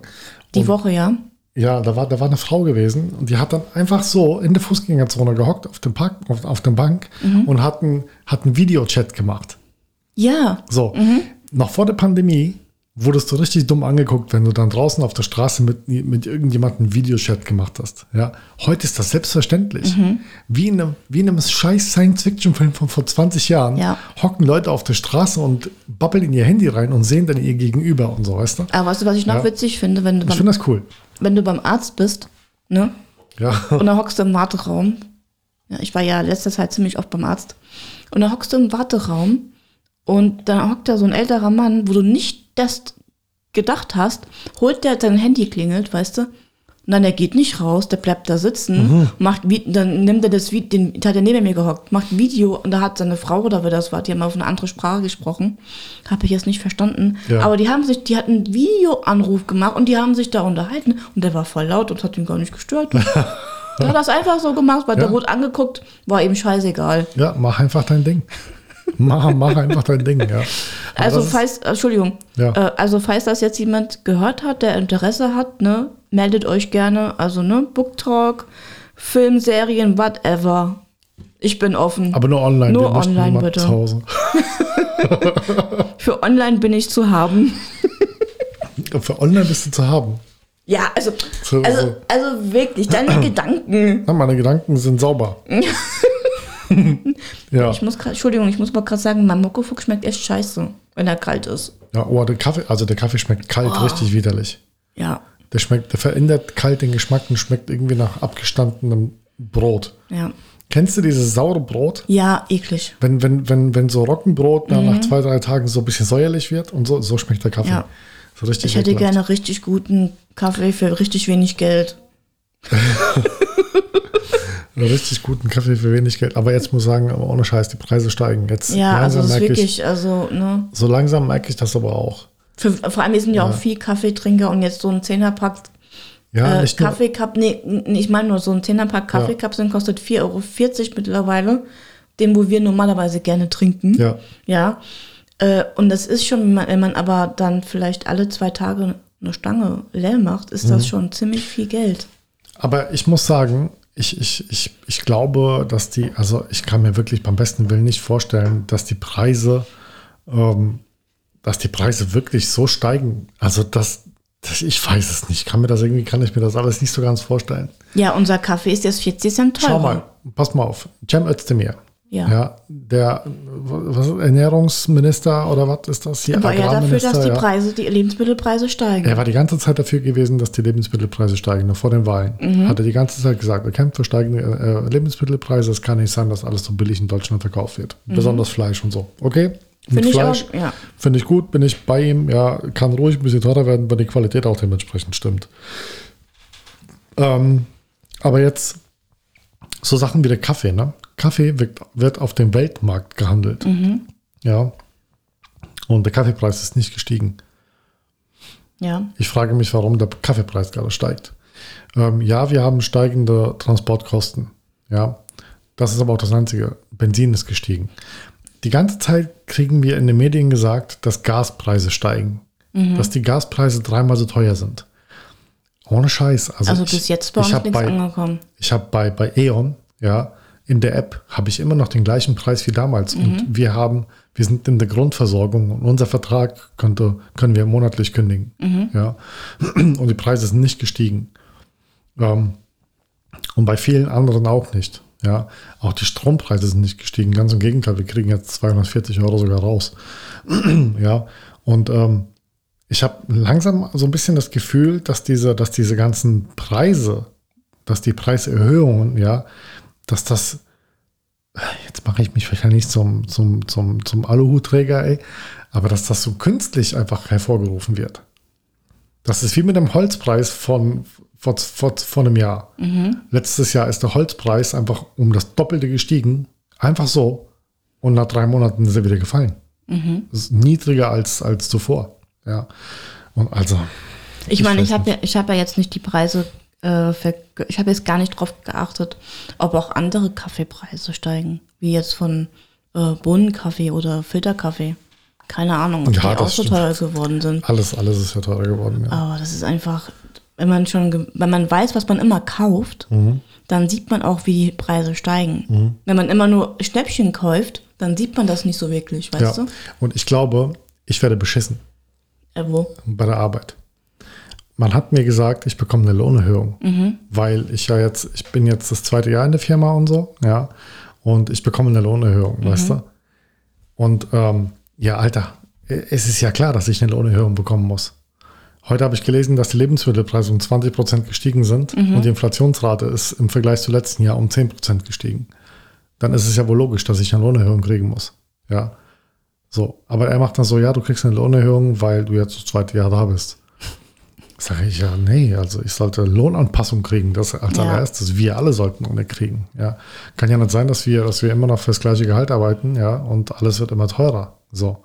die Und Woche, ja. Ja, da war, da war eine Frau gewesen und die hat dann einfach so in der Fußgängerzone gehockt auf dem Park, auf, auf der Bank Mhm. und hat einen, hat einen Videochat gemacht. Ja, So, Mhm. noch vor der Pandemie wurdest du richtig dumm angeguckt, wenn du dann draußen auf der Straße mit, mit irgendjemandem einen Videochat gemacht hast. Ja, heute ist das selbstverständlich. Mhm. Wie, in einem, wie in einem scheiß Science-Fiction-Film von vor 20 Jahren Ja. hocken Leute auf der Straße und babbeln in ihr Handy rein und sehen dann ihr Gegenüber und so, weißt du? aber weißt du, was ich noch Ja. witzig finde, wenn du, Ich finde das cool. Wenn du beim Arzt bist, ne? Ja, Und dann hockst du im Warteraum. Ja, ich war ja letzter Zeit ziemlich oft beim Arzt. Und dann hockst du im Warteraum und dann hockt da so ein älterer Mann, wo du nicht das gedacht hast, holt der sein Handy klingelt, weißt du? Und dann, der geht nicht raus, der bleibt da sitzen, macht, Vi- dann nimmt er das Video, den, hat ja neben mir gehockt, macht ein Video und da hat seine Frau oder wer das war, die haben auf eine andere Sprache gesprochen. Habe ich jetzt nicht verstanden. Ja. Aber die haben sich, die hatten einen Videoanruf gemacht und die haben sich da unterhalten und der war voll laut und hat ihn gar nicht gestört. Der hat das einfach so gemacht, weil Ja. der rot angeguckt, war ihm scheißegal. ja, mach einfach dein Ding. Mach, mach einfach dein Ding, ja. Aber Also falls, Entschuldigung, Ja. äh, also falls das jetzt jemand gehört hat, der Interesse hat, ne, meldet euch gerne. Also ne, Book Talk, Filmserien, whatever. Ich bin offen. aber nur online. Nur wir online, bitte. Zu Hause. Für online bin ich zu haben. Für online bist du zu haben. Ja, also, So, also, so. also wirklich, deine Gedanken. Ja, meine Gedanken sind sauber. ja. Ich muss grad, Entschuldigung, ich muss mal gerade sagen, mein Mokofuck schmeckt echt scheiße, wenn er kalt ist. ja, oh, der Kaffee, also der Kaffee schmeckt kalt, Oh. richtig widerlich. Ja. Der schmeckt, der verändert kalt den Geschmack und schmeckt irgendwie nach abgestandenem Brot. Ja. Kennst du dieses saure Brot? Ja, eklig. Wenn, wenn, wenn, wenn so Roggenbrot dann nach zwei, drei Tagen so ein bisschen säuerlich wird und so, so schmeckt der Kaffee. Mhm. Ja. So richtig Ich hätte ekelhaft. gerne richtig guten Kaffee für richtig wenig Geld. Richtig guten Kaffee für wenig Geld. Aber jetzt muss ich sagen, aber ohne Scheiß, die Preise steigen. Jetzt Ja, also es ist merke ich, wirklich, also, ne. so langsam merke ich das aber auch. Für, vor allem, wir sind ja, auch viel Kaffeetrinker und jetzt so ein Zehnerpack Ja, äh, Kaffeecup, nee, ich meine nur so ein Zehnerpack Kaffeekapseln kostet 4,40 Euro mittlerweile. Den, wo wir normalerweise gerne trinken. ja, Ja. Äh, und das ist schon, wenn man- wenn man aber dann vielleicht alle zwei Tage eine Stange leer macht, ist Mhm. das schon ziemlich viel Geld. Aber ich muss sagen, ich, ich, ich, ich glaube, dass die, also ich kann mir wirklich beim besten Willen nicht vorstellen, dass die Preise, ähm, dass die Preise wirklich so steigen. Also das, das, ich weiß es nicht. Kann mir das irgendwie, kann ich mir das alles nicht so ganz vorstellen. Ja, unser Kaffee ist jetzt 40 Cent teurer. Schau mal, pass mal auf. Cem Özdemir. Ja. Ja, der was, Ernährungsminister oder was ist das hier? Aber ja dafür, dass die. Preise, die Lebensmittelpreise steigen. Er war die ganze Zeit dafür gewesen, dass die Lebensmittelpreise steigen, noch vor den Wahlen. Mhm. Hat er die ganze Zeit gesagt, er kämpft für steigende äh, Lebensmittelpreise. Es kann nicht sein, dass alles so billig in Deutschland verkauft wird. Besonders Fleisch und so. Okay? Mit Mhm. Finde ich Fleisch auch, ja. finde ich gut, bin ich bei ihm. Ja, kann ruhig ein bisschen teurer werden, wenn die Qualität auch dementsprechend stimmt. Ähm, aber jetzt so Sachen wie der Kaffee, ne? Kaffee wird, wird auf dem Weltmarkt gehandelt. Mhm. Ja. Und der Kaffeepreis ist nicht gestiegen. Ja. Ich frage mich, warum der Kaffeepreis gerade steigt. Ähm, ja, wir haben steigende Transportkosten. Ja, das ist aber auch das Einzige. Benzin ist gestiegen. Die ganze Zeit kriegen wir in den Medien gesagt, dass Gaspreise steigen. Dass die Gaspreise dreimal so teuer sind. Ohne Scheiß. Also, Also bis jetzt bei ich uns nichts bei, angekommen. ich habe bei, bei E.ON, ja, in der App habe ich immer noch den gleichen Preis wie damals. Und wir haben, wir sind in der Grundversorgung und unser Vertrag könnte, können wir monatlich kündigen. Ja. Und die Preise sind nicht gestiegen. Ähm, und bei vielen anderen auch nicht. Ja. Auch die Strompreise sind nicht gestiegen. Ganz im Gegenteil, wir kriegen jetzt 240 Euro sogar raus. ja. Und ähm, ich habe langsam so ein bisschen das Gefühl, dass diese, dass diese ganzen Preise, dass die Preiserhöhungen, ja, dass das, jetzt mache ich mich wahrscheinlich zum, zum, zum, zum Aluhutträger, ey, aber dass das so künstlich einfach hervorgerufen wird. Das ist wie mit dem Holzpreis von vor, vor, vor einem Jahr. Letztes Jahr ist der Holzpreis einfach um das Doppelte gestiegen, einfach so, und nach drei Monaten ist er wieder gefallen. Ist niedriger als, als zuvor. Ja. Und also. Ich meine, weiß ich habe ja, ich habe ja jetzt nicht die Preise, äh, verg- ich habe jetzt gar nicht drauf geachtet, ob auch andere Kaffeepreise steigen, wie jetzt von äh, Bohnenkaffee oder Filterkaffee. Keine Ahnung, ob Ja, die auch so teuer geworden sind. Alles, alles ist ja teurer geworden. Ja. Aber das ist einfach, wenn man schon, wenn man weiß, was man immer kauft, Mhm. dann sieht man auch, wie die Preise steigen. Wenn man immer nur Schnäppchen kauft, dann sieht man das nicht so wirklich, weißt ja. du? Und ich glaube, ich werde beschissen Äh, wo? bei der Arbeit. Man hat mir gesagt, ich bekomme eine Lohnerhöhung, Mhm. weil ich ja jetzt, ich bin jetzt das zweite Jahr in der Firma und so, ja, und ich bekomme eine Lohnerhöhung, Mhm. weißt du? Und ähm, ja, Alter, es ist ja klar, dass ich eine Lohnerhöhung bekommen muss. Heute habe ich gelesen, dass die Lebensmittelpreise um 20 Prozent gestiegen sind Mhm. und die Inflationsrate ist im Vergleich zu letzten Jahr um 10 Prozent gestiegen. Dann ist es ja wohl logisch, dass ich eine Lohnerhöhung kriegen muss. Ja. So, aber er macht dann so, ja, du kriegst eine Lohnerhöhung, weil du jetzt das zweite Jahr da bist. Sage ich ja, nee, also ich sollte Lohnanpassung kriegen, das als Ja. allererstes. Wir alle sollten eine kriegen. Ja. Kann ja nicht sein, dass wir, dass wir immer noch fürs gleiche Gehalt arbeiten, ja, und alles wird immer teurer. So.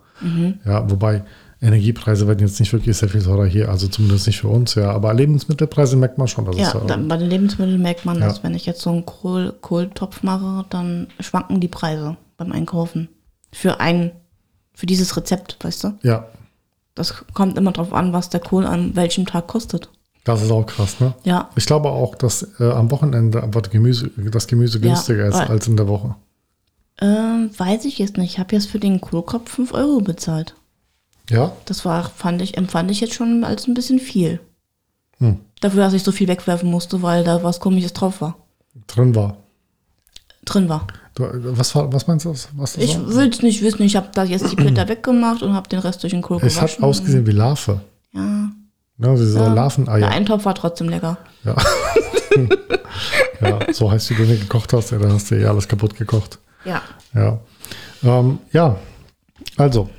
Ja, wobei Energiepreise werden jetzt nicht wirklich sehr viel teurer hier, also zumindest nicht für uns, ja. Aber Lebensmittelpreise merkt man schon, dass Ja, es teurer dann, bei den Lebensmitteln merkt man, dass Ja. wenn ich jetzt so einen Kohl, Kohltopf mache, dann schwanken die Preise beim Einkaufen. Für ein, für dieses Rezept, weißt du? Ja, Das kommt immer drauf an, was der Kohl an welchem Tag kostet. das ist auch krass, ne? Ja, Ich glaube auch, dass äh, am Wochenende einfach Gemüse, das Gemüse Ja, günstiger ist weil- als in der Woche. ähm, weiß ich jetzt nicht. Ich habe jetzt für den Kohlkopf 5 Euro bezahlt. Ja? Das war, fand ich, empfand ich jetzt schon als ein bisschen viel. Hm. Dafür, dass ich so viel wegwerfen musste, weil da was komisches drauf war. Drin war. Drin war. Du, was, was meinst du? Was das Ich will es nicht wissen. Ich habe da jetzt die Blätter weggemacht und habe den Rest durch den Kohl Es hat gewaschen. ausgesehen wie Larve. Ja, Ne, diese Ja. Der Larveneier. Eintopf war trotzdem lecker. Ja. ja, so heißt, wie du nicht gekocht hast, ja, dann hast du ja alles kaputt gekocht. Ja. Ja. Ähm, ja, also,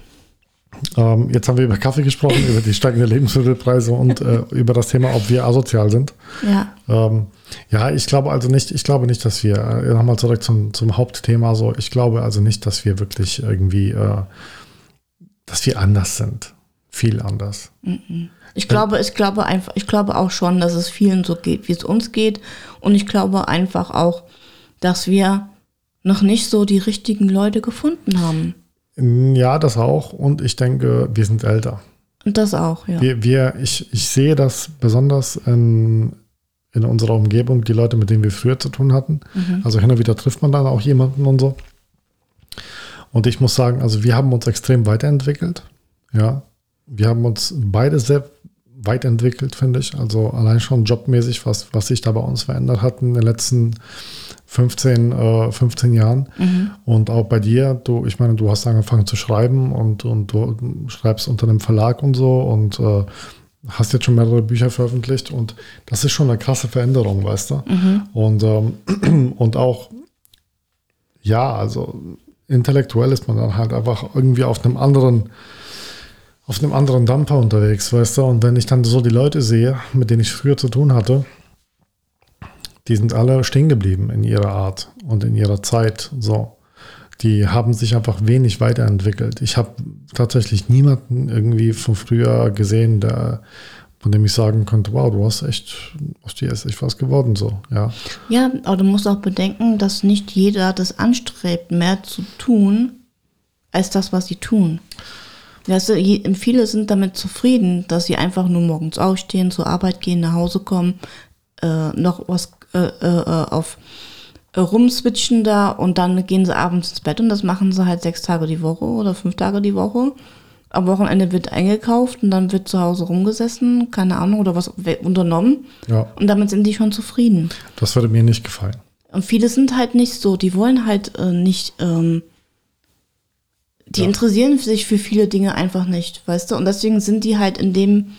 ähm, jetzt haben wir über Kaffee gesprochen, über die steigenden Lebensmittelpreise und äh, über das Thema, ob wir asozial sind. Ja. Ähm, ja, ich glaube also nicht, ich glaube nicht, dass wir, äh, nochmal zurück zum, zum Hauptthema, so, ich glaube also nicht, dass wir wirklich irgendwie, äh, dass wir anders sind. Viel anders. Ich glaube, ich glaube einfach, ich glaube auch schon, dass es vielen so geht, wie es uns geht. Und ich glaube einfach auch, dass wir noch nicht so die richtigen Leute gefunden haben. Ja, das auch. Und ich denke, wir sind älter. Das auch, ja. Wir, wir, ich, ich sehe das besonders in, in unserer Umgebung, die Leute, mit denen wir früher zu tun hatten. Also hin und wieder trifft man dann auch jemanden und so. Und ich muss sagen, also wir haben uns extrem weiterentwickelt. Ja, wir haben uns beide sehr weit entwickelt, finde ich. Also allein schon jobmäßig, was, was sich da bei uns verändert hat in den letzten 15, äh, 15 Jahren. Und auch bei dir, du, ich meine, du hast angefangen zu schreiben und, und du schreibst unter einem Verlag und so und äh, hast jetzt schon mehrere Bücher veröffentlicht und das ist schon eine krasse Veränderung, weißt du? Und, ähm, und auch, ja, also intellektuell ist man dann halt einfach irgendwie auf einem anderen, auf einem anderen Dampfer unterwegs, weißt du? Und wenn ich dann so die Leute sehe, mit denen ich früher zu tun hatte, die sind alle stehen geblieben in ihrer Art und in ihrer Zeit. So, die haben sich einfach wenig weiterentwickelt. Ich habe tatsächlich niemanden irgendwie von früher gesehen, der, von dem ich sagen konnte, wow, du hast echt, aus dir ist echt was geworden, so, ja. Ja, aber du musst auch bedenken, dass nicht jeder das anstrebt, mehr zu tun, als das, was sie tun. Weißt du, viele sind damit zufrieden, dass sie einfach nur morgens aufstehen, zur Arbeit gehen, nach Hause kommen, äh, noch was äh, äh, auf äh, rumswitchen da und dann gehen sie abends ins Bett und das machen sie halt sechs Tage die Woche oder fünf Tage die Woche. Am Wochenende wird eingekauft und dann wird zu Hause rumgesessen, keine Ahnung, oder was unternommen. Ja, Und damit sind die schon zufrieden. das würde mir nicht gefallen. Und viele sind halt nicht so, die wollen halt äh, nicht, ähm, die Ja. interessieren sich für viele Dinge einfach nicht, weißt du? Und deswegen sind die halt in dem,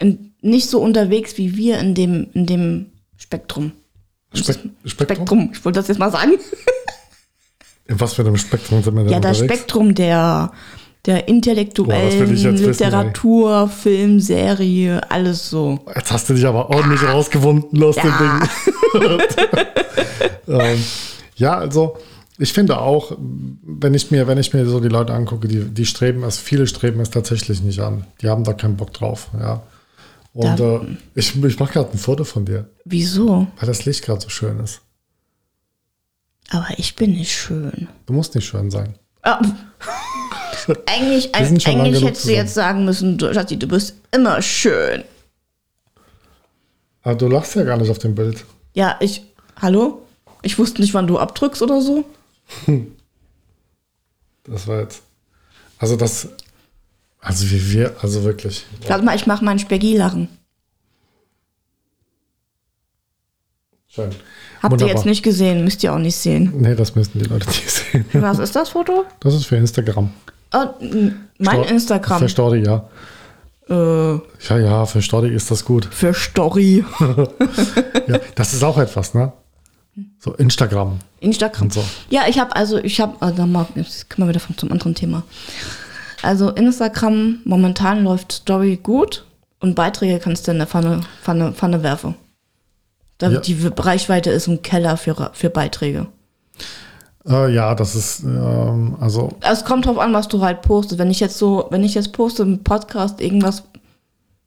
in, nicht so unterwegs wie wir in dem, in dem Spektrum. Spek Spektrum? Spektrum, ich wollte das jetzt mal sagen. In was für einem Spektrum sind wir denn Ja, das unterwegs? Spektrum der, der intellektuellen ich jetzt wissen, Literatur, Film, Serie, alles so. Jetzt hast du dich aber ordentlich rausgewunden aus dem Ja. Ding. ähm, ja, also ich finde auch, wenn ich mir, wenn ich mir so die Leute angucke, die, die streben es, viele streben es tatsächlich nicht an. Die haben da keinen Bock drauf, ja. Und Da- äh, ich, ich mache gerade ein Foto von dir, Wieso? weil das Licht gerade so schön ist. Aber ich bin nicht schön. Du musst nicht schön sein. Ah. eigentlich eigentlich hättest du jetzt sagen müssen, du, Schatzi, du bist immer schön. Aber du lachst ja gar nicht auf dem Bild. Ja, ich. Hallo? Ich wusste nicht, wann du abdrückst oder so. Das war jetzt. Also das. Also wie wir, also wirklich. Warte mal, ich mache meinen Spaghi-Lachen. Schön. Habt ihr Wunderbar. jetzt nicht gesehen, müsst ihr auch nicht sehen. Nee, das müssen die Leute nicht sehen. Was ist das Foto? Das ist für Instagram. Oh, mein Sto- Instagram. Für Story, ja. Äh, Ja, ja, für Story ist das gut. für Story. Ja, das ist auch etwas, ne? So Instagram. Instagram. So. Ja, ich habe also, ich habe, also mal, jetzt kommen wir wieder vom, zum anderen Thema. Also Instagram, momentan läuft Story gut und Beiträge kannst du in der Pfanne, Pfanne, Pfanne werfen. Da, Ja. Die Reichweite ist im Keller für, für Beiträge. Äh, ja, das ist, ähm, also, Es kommt drauf an, was du halt postest. Wenn ich jetzt so, wenn ich jetzt poste im Podcast irgendwas,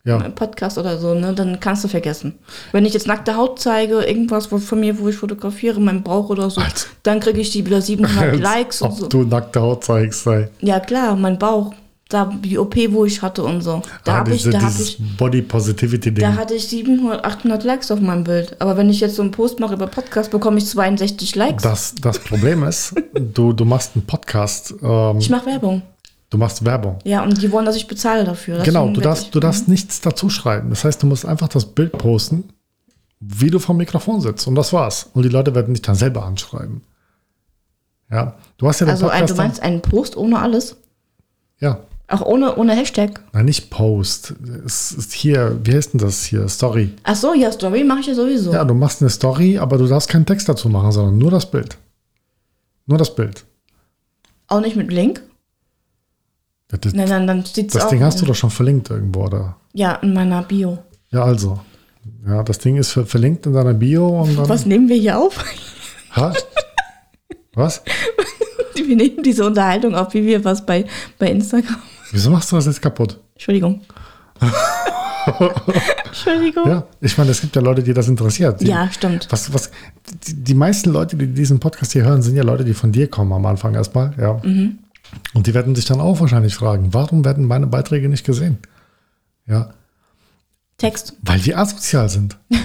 ja. im Podcast oder so, ne, dann kannst du vergessen. Wenn ich jetzt nackte Haut zeige, irgendwas von mir, wo ich fotografiere, meinen Bauch oder so, Als- dann kriege ich die wieder 700 Likes und ob so. du nackte Haut zeigst, sei. Ja klar, mein Bauch, da die OP, wo ich hatte und so. Da Ah, habe ich, da dieses ich, Body Positivity Ding. da hatte ich 700, 800 Likes auf meinem Bild. Aber wenn ich jetzt so einen Post mache über Podcast, bekomme ich 62 Likes. Das, das Problem ist, du, du machst einen Podcast, ähm, ich mache Werbung. Du machst Werbung. Ja, und die wollen, dass ich bezahle dafür. Genau, du darfst, ich- du darfst nichts dazu schreiben. Das heißt, du musst einfach das Bild posten, wie du vom Mikrofon sitzt. Und das war's. Und die Leute werden dich dann selber anschreiben. Ja, du hast ja den Also ein, du meinst einen Post ohne alles? ja, Auch ohne, ohne Hashtag. Nein, nicht Post. Es ist hier, wie heißt denn das hier? Story. Ach so, ja, Story mache ich ja sowieso. Ja, du machst eine Story, aber du darfst keinen Text dazu machen, sondern nur das Bild. Nur das Bild. Auch nicht mit Link? Ja, Das, Nein, dann, dann sieht's das auch. Ding hast du doch schon verlinkt irgendwo, oder? Ja, in meiner Bio. Ja, also. Ja, das Ding ist ver verlinkt in deiner Bio und dann. Was nehmen wir hier auf? Ha? Was? Wir nehmen diese Unterhaltung auf, wie wir was bei, bei Instagram. Wieso machst du das jetzt kaputt? Entschuldigung. Entschuldigung. Ja. Ja, ich meine, es gibt ja Leute, die das interessiert. Die, stimmt. Was, was, die, die meisten Leute, die diesen Podcast hier hören, sind ja Leute, die von dir kommen am Anfang erstmal, ja. Mhm. Und die werden sich dann auch wahrscheinlich fragen, warum werden meine Beiträge nicht gesehen? Ja, Text. weil wir asozial sind.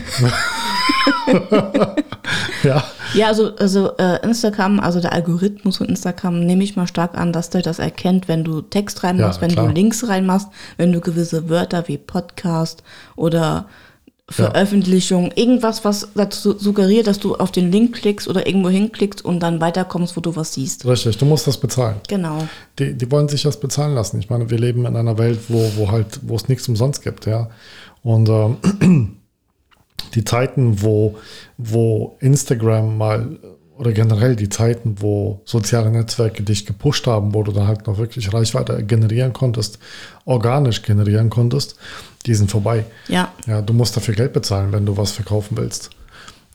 ja, Ja, also, also äh, Instagram, also der Algorithmus von Instagram, nehme ich mal stark an, dass der das erkennt, wenn du Text reinmachst, Ja, wenn du Links reinmachst, wenn du gewisse Wörter wie Podcast oder Veröffentlichung, irgendwas, was dazu suggeriert, dass du auf den Link klickst oder irgendwo hinklickst und dann weiterkommst, wo du was siehst. richtig, du musst das bezahlen. Genau. Die, die wollen sich das bezahlen lassen. Ich meine, wir leben in einer Welt, wo, wo halt, wo es nichts umsonst gibt, ja. Und ähm, die Zeiten, wo, wo Instagram mal oder generell die Zeiten, wo soziale Netzwerke dich gepusht haben, wo du dann halt noch wirklich Reichweite generieren konntest, organisch generieren konntest, die sind vorbei. Ja. Ja, du musst dafür Geld bezahlen, wenn du was verkaufen willst.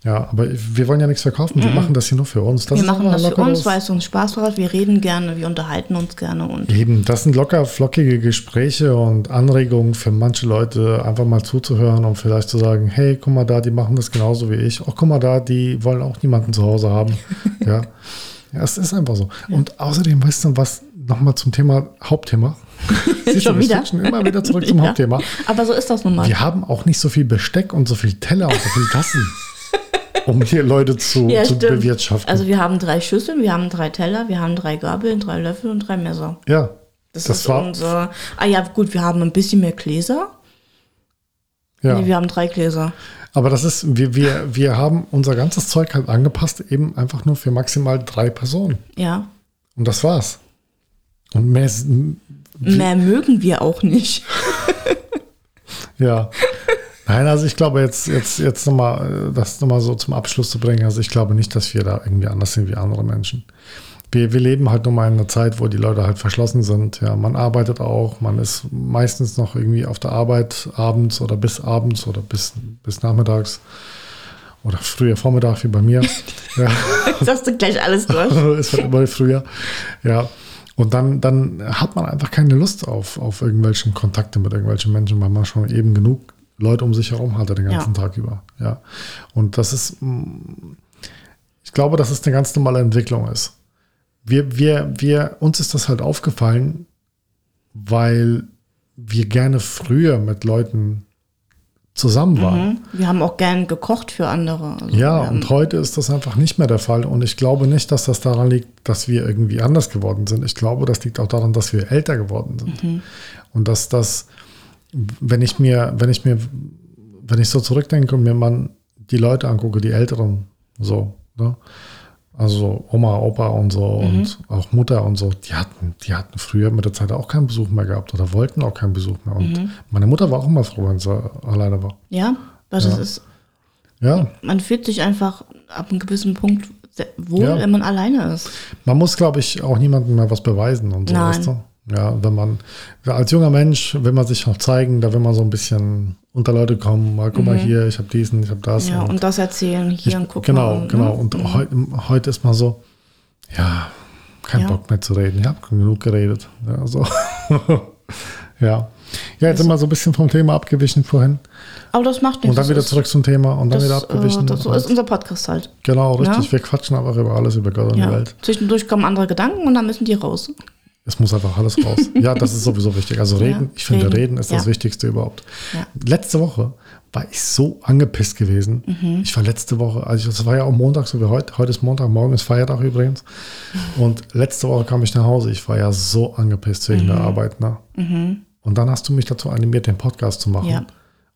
Ja, aber wir wollen ja nichts verkaufen, wir machen das hier nur für uns. Das wir machen das für uns, weil es uns Spaß macht. Wir reden gerne, wir unterhalten uns gerne und Eben, das sind locker flockige Gespräche und Anregungen für manche Leute, einfach mal zuzuhören und vielleicht zu sagen, hey, guck mal da, die machen das genauso wie ich. Auch guck mal da, die wollen auch niemanden zu Hause haben. ja. ja, es ist einfach so. Und außerdem, weißt du was, nochmal zum Thema Hauptthema. Siehst Schon wieder? switchen immer wieder zurück zum Ja. Hauptthema. Aber so ist das nun mal. Wir haben auch nicht so viel Besteck und so viel Teller und so viel Tassen, um hier Leute zu, Ja, zu bewirtschaften. Also wir haben drei Schüsseln, wir haben drei Teller, wir haben drei Gabeln, drei Löffel und drei Messer. ja, Das, das, ist war, unser. Ah ja, gut, wir haben ein bisschen mehr Gläser. ja. Nee, wir haben drei Gläser. Aber das ist, wir, wir, wir haben unser ganzes Zeug halt angepasst, eben einfach nur für maximal drei Personen. Ja. Und das war's. Und mehr, Mehr mögen wir auch nicht. ja. Nein, also ich glaube, jetzt, jetzt, jetzt nochmal, äh, das nochmal so zum Abschluss zu bringen. Also ich glaube nicht, dass wir da irgendwie anders sind wie andere Menschen. Wir, wir leben halt nun mal in einer Zeit, wo die Leute halt verschlossen sind. Ja, man arbeitet auch, man ist meistens noch irgendwie auf der Arbeit abends oder bis abends oder bis, bis nachmittags oder früher Vormittag wie bei mir. ja. Sagst du gleich alles durch. es wird immer früher. Ja. Und dann, dann hat man einfach keine Lust auf, auf irgendwelchen Kontakte mit irgendwelchen Menschen, weil man schon eben genug Leute um sich herum hatte den ganzen Ja. Tag über. Ja. Und das ist, mm, ich glaube, dass es eine ganz normale Entwicklung ist. Wir, wir, wir, uns ist das halt aufgefallen, weil wir gerne früher mit Leuten zusammen waren. Mhm. Wir haben auch gern gekocht für andere. Also Ja, und heute ist das einfach nicht mehr der Fall. Und ich glaube nicht, dass das daran liegt, dass wir irgendwie anders geworden sind. Ich glaube, das liegt auch daran, dass wir älter geworden sind. Mhm. Und dass das, wenn ich mir, wenn ich mir, wenn ich so zurückdenke und mir mal die Leute angucke, die Älteren, so, ne? Also Oma, Opa und so und auch Mutter und so, die hatten, die hatten früher mit der Zeit auch keinen Besuch mehr gehabt oder wollten auch keinen Besuch mehr. Und meine Mutter war auch immer froh, wenn sie alleine war. ja, weil das ist, Ja, man fühlt sich einfach ab einem gewissen Punkt wohl, Ja. wenn man alleine ist. Man muss, glaube ich, auch niemandem mehr was beweisen und so, Nein. weißt du? Ja, wenn man, als junger Mensch will man sich noch zeigen, da will man so ein bisschen unter Leute kommen, mal guck mal hier, ich habe diesen, ich habe das. Mhm. Ja, und und das erzählen, hier ich, und gucken. genau, ne? genau. Und heu, heute ist man so, ja, kein Ja. Bock mehr zu reden. Ich habe genug geredet. Ja, so. ja. Ja, jetzt sind wir so ein bisschen vom Thema abgewichen vorhin. Aber das macht nichts. Und dann wieder zurück zum Thema und dann Das, wieder abgewichen. äh, das, so ist unser Podcast halt. genau, richtig. Ja. Wir quatschen einfach über alles, über Gott und die Ja. Welt. Zwischendurch kommen andere Gedanken und dann müssen die raus. Es muss einfach alles raus. ja, das ist sowieso wichtig. Also reden, Ja, ich finde, reden. reden ist das Ja. Wichtigste überhaupt. Ja. Letzte Woche war ich so angepisst gewesen. Mhm. Ich war letzte Woche, also es war ja auch Montag, so wie heute. Heute ist Montag, morgen ist Feiertag übrigens. Und letzte Woche kam ich nach Hause. Ich war ja so angepisst wegen Mhm. der Arbeit. Ne? Und dann hast du mich dazu animiert, den Podcast zu machen. Ja. Mhm.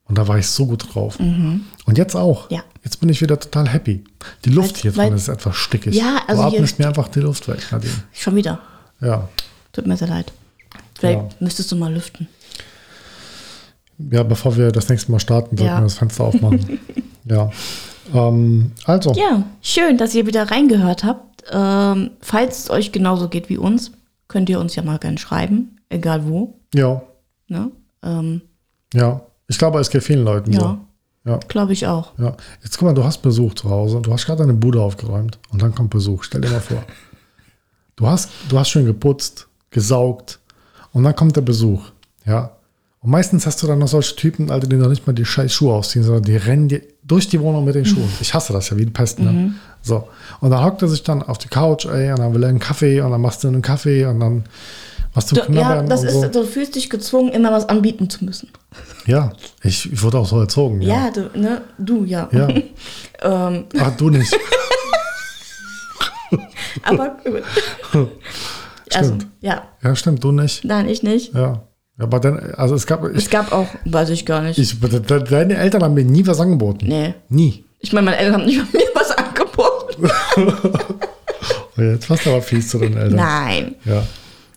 Und da war ich so gut drauf. Und jetzt auch. Ja. Jetzt bin ich wieder total happy. Die Luft Weil- hier drin ist etwas stickig. Ja, also du hier- atmest mir einfach die Luft weg, Nadine. Schon wieder. Ja. Tut mir sehr leid. Vielleicht Ja. müsstest du mal lüften. Ja, bevor wir das nächste Mal starten, sollten Ja. wir das Fenster aufmachen. ja. Ähm, also, Ja, schön, dass ihr wieder reingehört habt. Ähm, falls es euch genauso geht wie uns, könnt ihr uns ja mal gerne schreiben, egal wo. ja, Ne? Ähm, ja. Ich glaube, es geht vielen Leuten ja, so. Ja, glaube ich auch. ja. Jetzt guck mal, du hast Besuch zu Hause. Du hast gerade deine Bude aufgeräumt und dann kommt Besuch. Stell dir mal vor. Du hast, du hast schön geputzt, gesaugt und dann kommt der Besuch. Ja. Und meistens hast du dann noch solche Typen, Alter, die noch nicht mal die scheiß Schuhe ausziehen, sondern die rennen dir durch die Wohnung mit den Schuhen. Ich hasse das ja wie ein Pest, ne? So. Und dann hockt er sich dann auf die Couch, ey, und dann will er einen Kaffee und dann machst du einen Kaffee und dann machst du Du, ja, das und ist, so. du fühlst dich gezwungen, immer was anbieten zu müssen. Ja, ich, ich wurde auch so erzogen. Ja, du, ne? Du, ja. Ja. ähm, Ach, du nicht. aber also, Stimmt. ja. Ja, stimmt, du nicht. Nein, ich nicht. Ja. Aber dann, also es gab, Es ich, gab auch, weiß ich gar nicht. ich, de- de- deine Eltern haben mir nie was angeboten. nee. Nie. Ich meine, meine Eltern haben nicht mir was angeboten. Oh, Jetzt warst du aber fies zu den Eltern. Nein, Ja.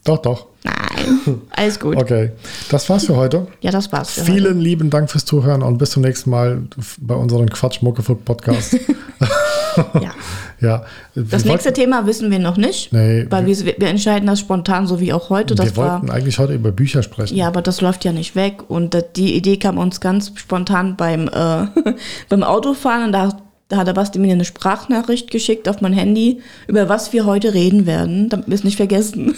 Doch, doch. nein. Alles gut. Okay. Das war's für heute. Ja, das war's. für heute. Vielen lieben Dank fürs Zuhören und bis zum nächsten Mal bei unserem Quatsch Muckefuck Podcast. Ja. ja. Das wir nächste Thema wissen wir noch nicht, Nee, weil wir, wir entscheiden das spontan, so wie auch heute. Das wir war, wollten eigentlich heute über Bücher sprechen. ja, aber das läuft ja nicht weg. Und die Idee kam uns ganz spontan beim, äh, beim Autofahren. Und da, da hat der Basti mir eine Sprachnachricht geschickt auf mein Handy, über was wir heute reden werden, damit wir es nicht vergessen.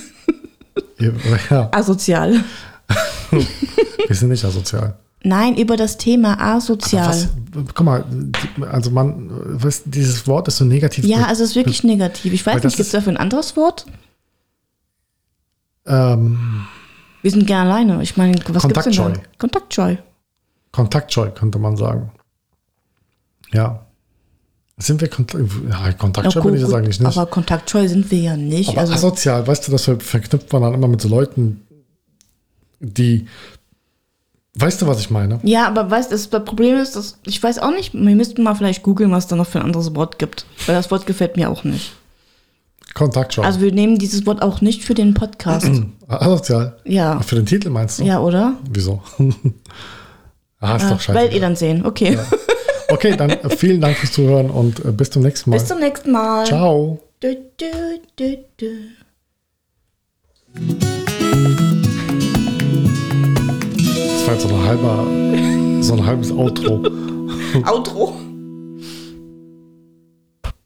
Ja. Asozial. Wir sind nicht asozial. Nein, über das Thema asozial. Was, guck mal, also man, was, dieses Wort ist so negativ. Ja, also es ist wirklich negativ. Ich weiß nicht, gibt es dafür ein anderes Wort? ähm, Wir sind gerne alleine. Ich meine, was gibt's denn. Kontaktscheu. kontaktscheu, könnte man sagen. Ja. Sind wir Kont ja, kontaktscheu bin ich jetzt eigentlich nicht. Aber kontaktscheu sind wir ja nicht. Aber also, asozial, weißt du, das ver- verknüpft man dann immer mit so Leuten, die. Weißt du, was ich meine? ja, aber weißt du, das Problem ist, dass ich weiß auch nicht, wir müssten mal vielleicht googeln, was da noch für ein anderes Wort gibt. Weil das Wort gefällt mir auch nicht. Kontaktscheu. Also wir nehmen dieses Wort auch nicht für den Podcast. asozial. ja. Für den Titel meinst du? Ja, oder? Wieso? ah, ist doch Werdet ihr scheiße. dann sehen. Okay. Okay, dann äh, vielen Dank fürs Zuhören und äh, bis zum nächsten Mal. Bis zum nächsten Mal. Ciao. Du, du, du, du. Das war jetzt so ein halber, so ein halbes Outro. Outro.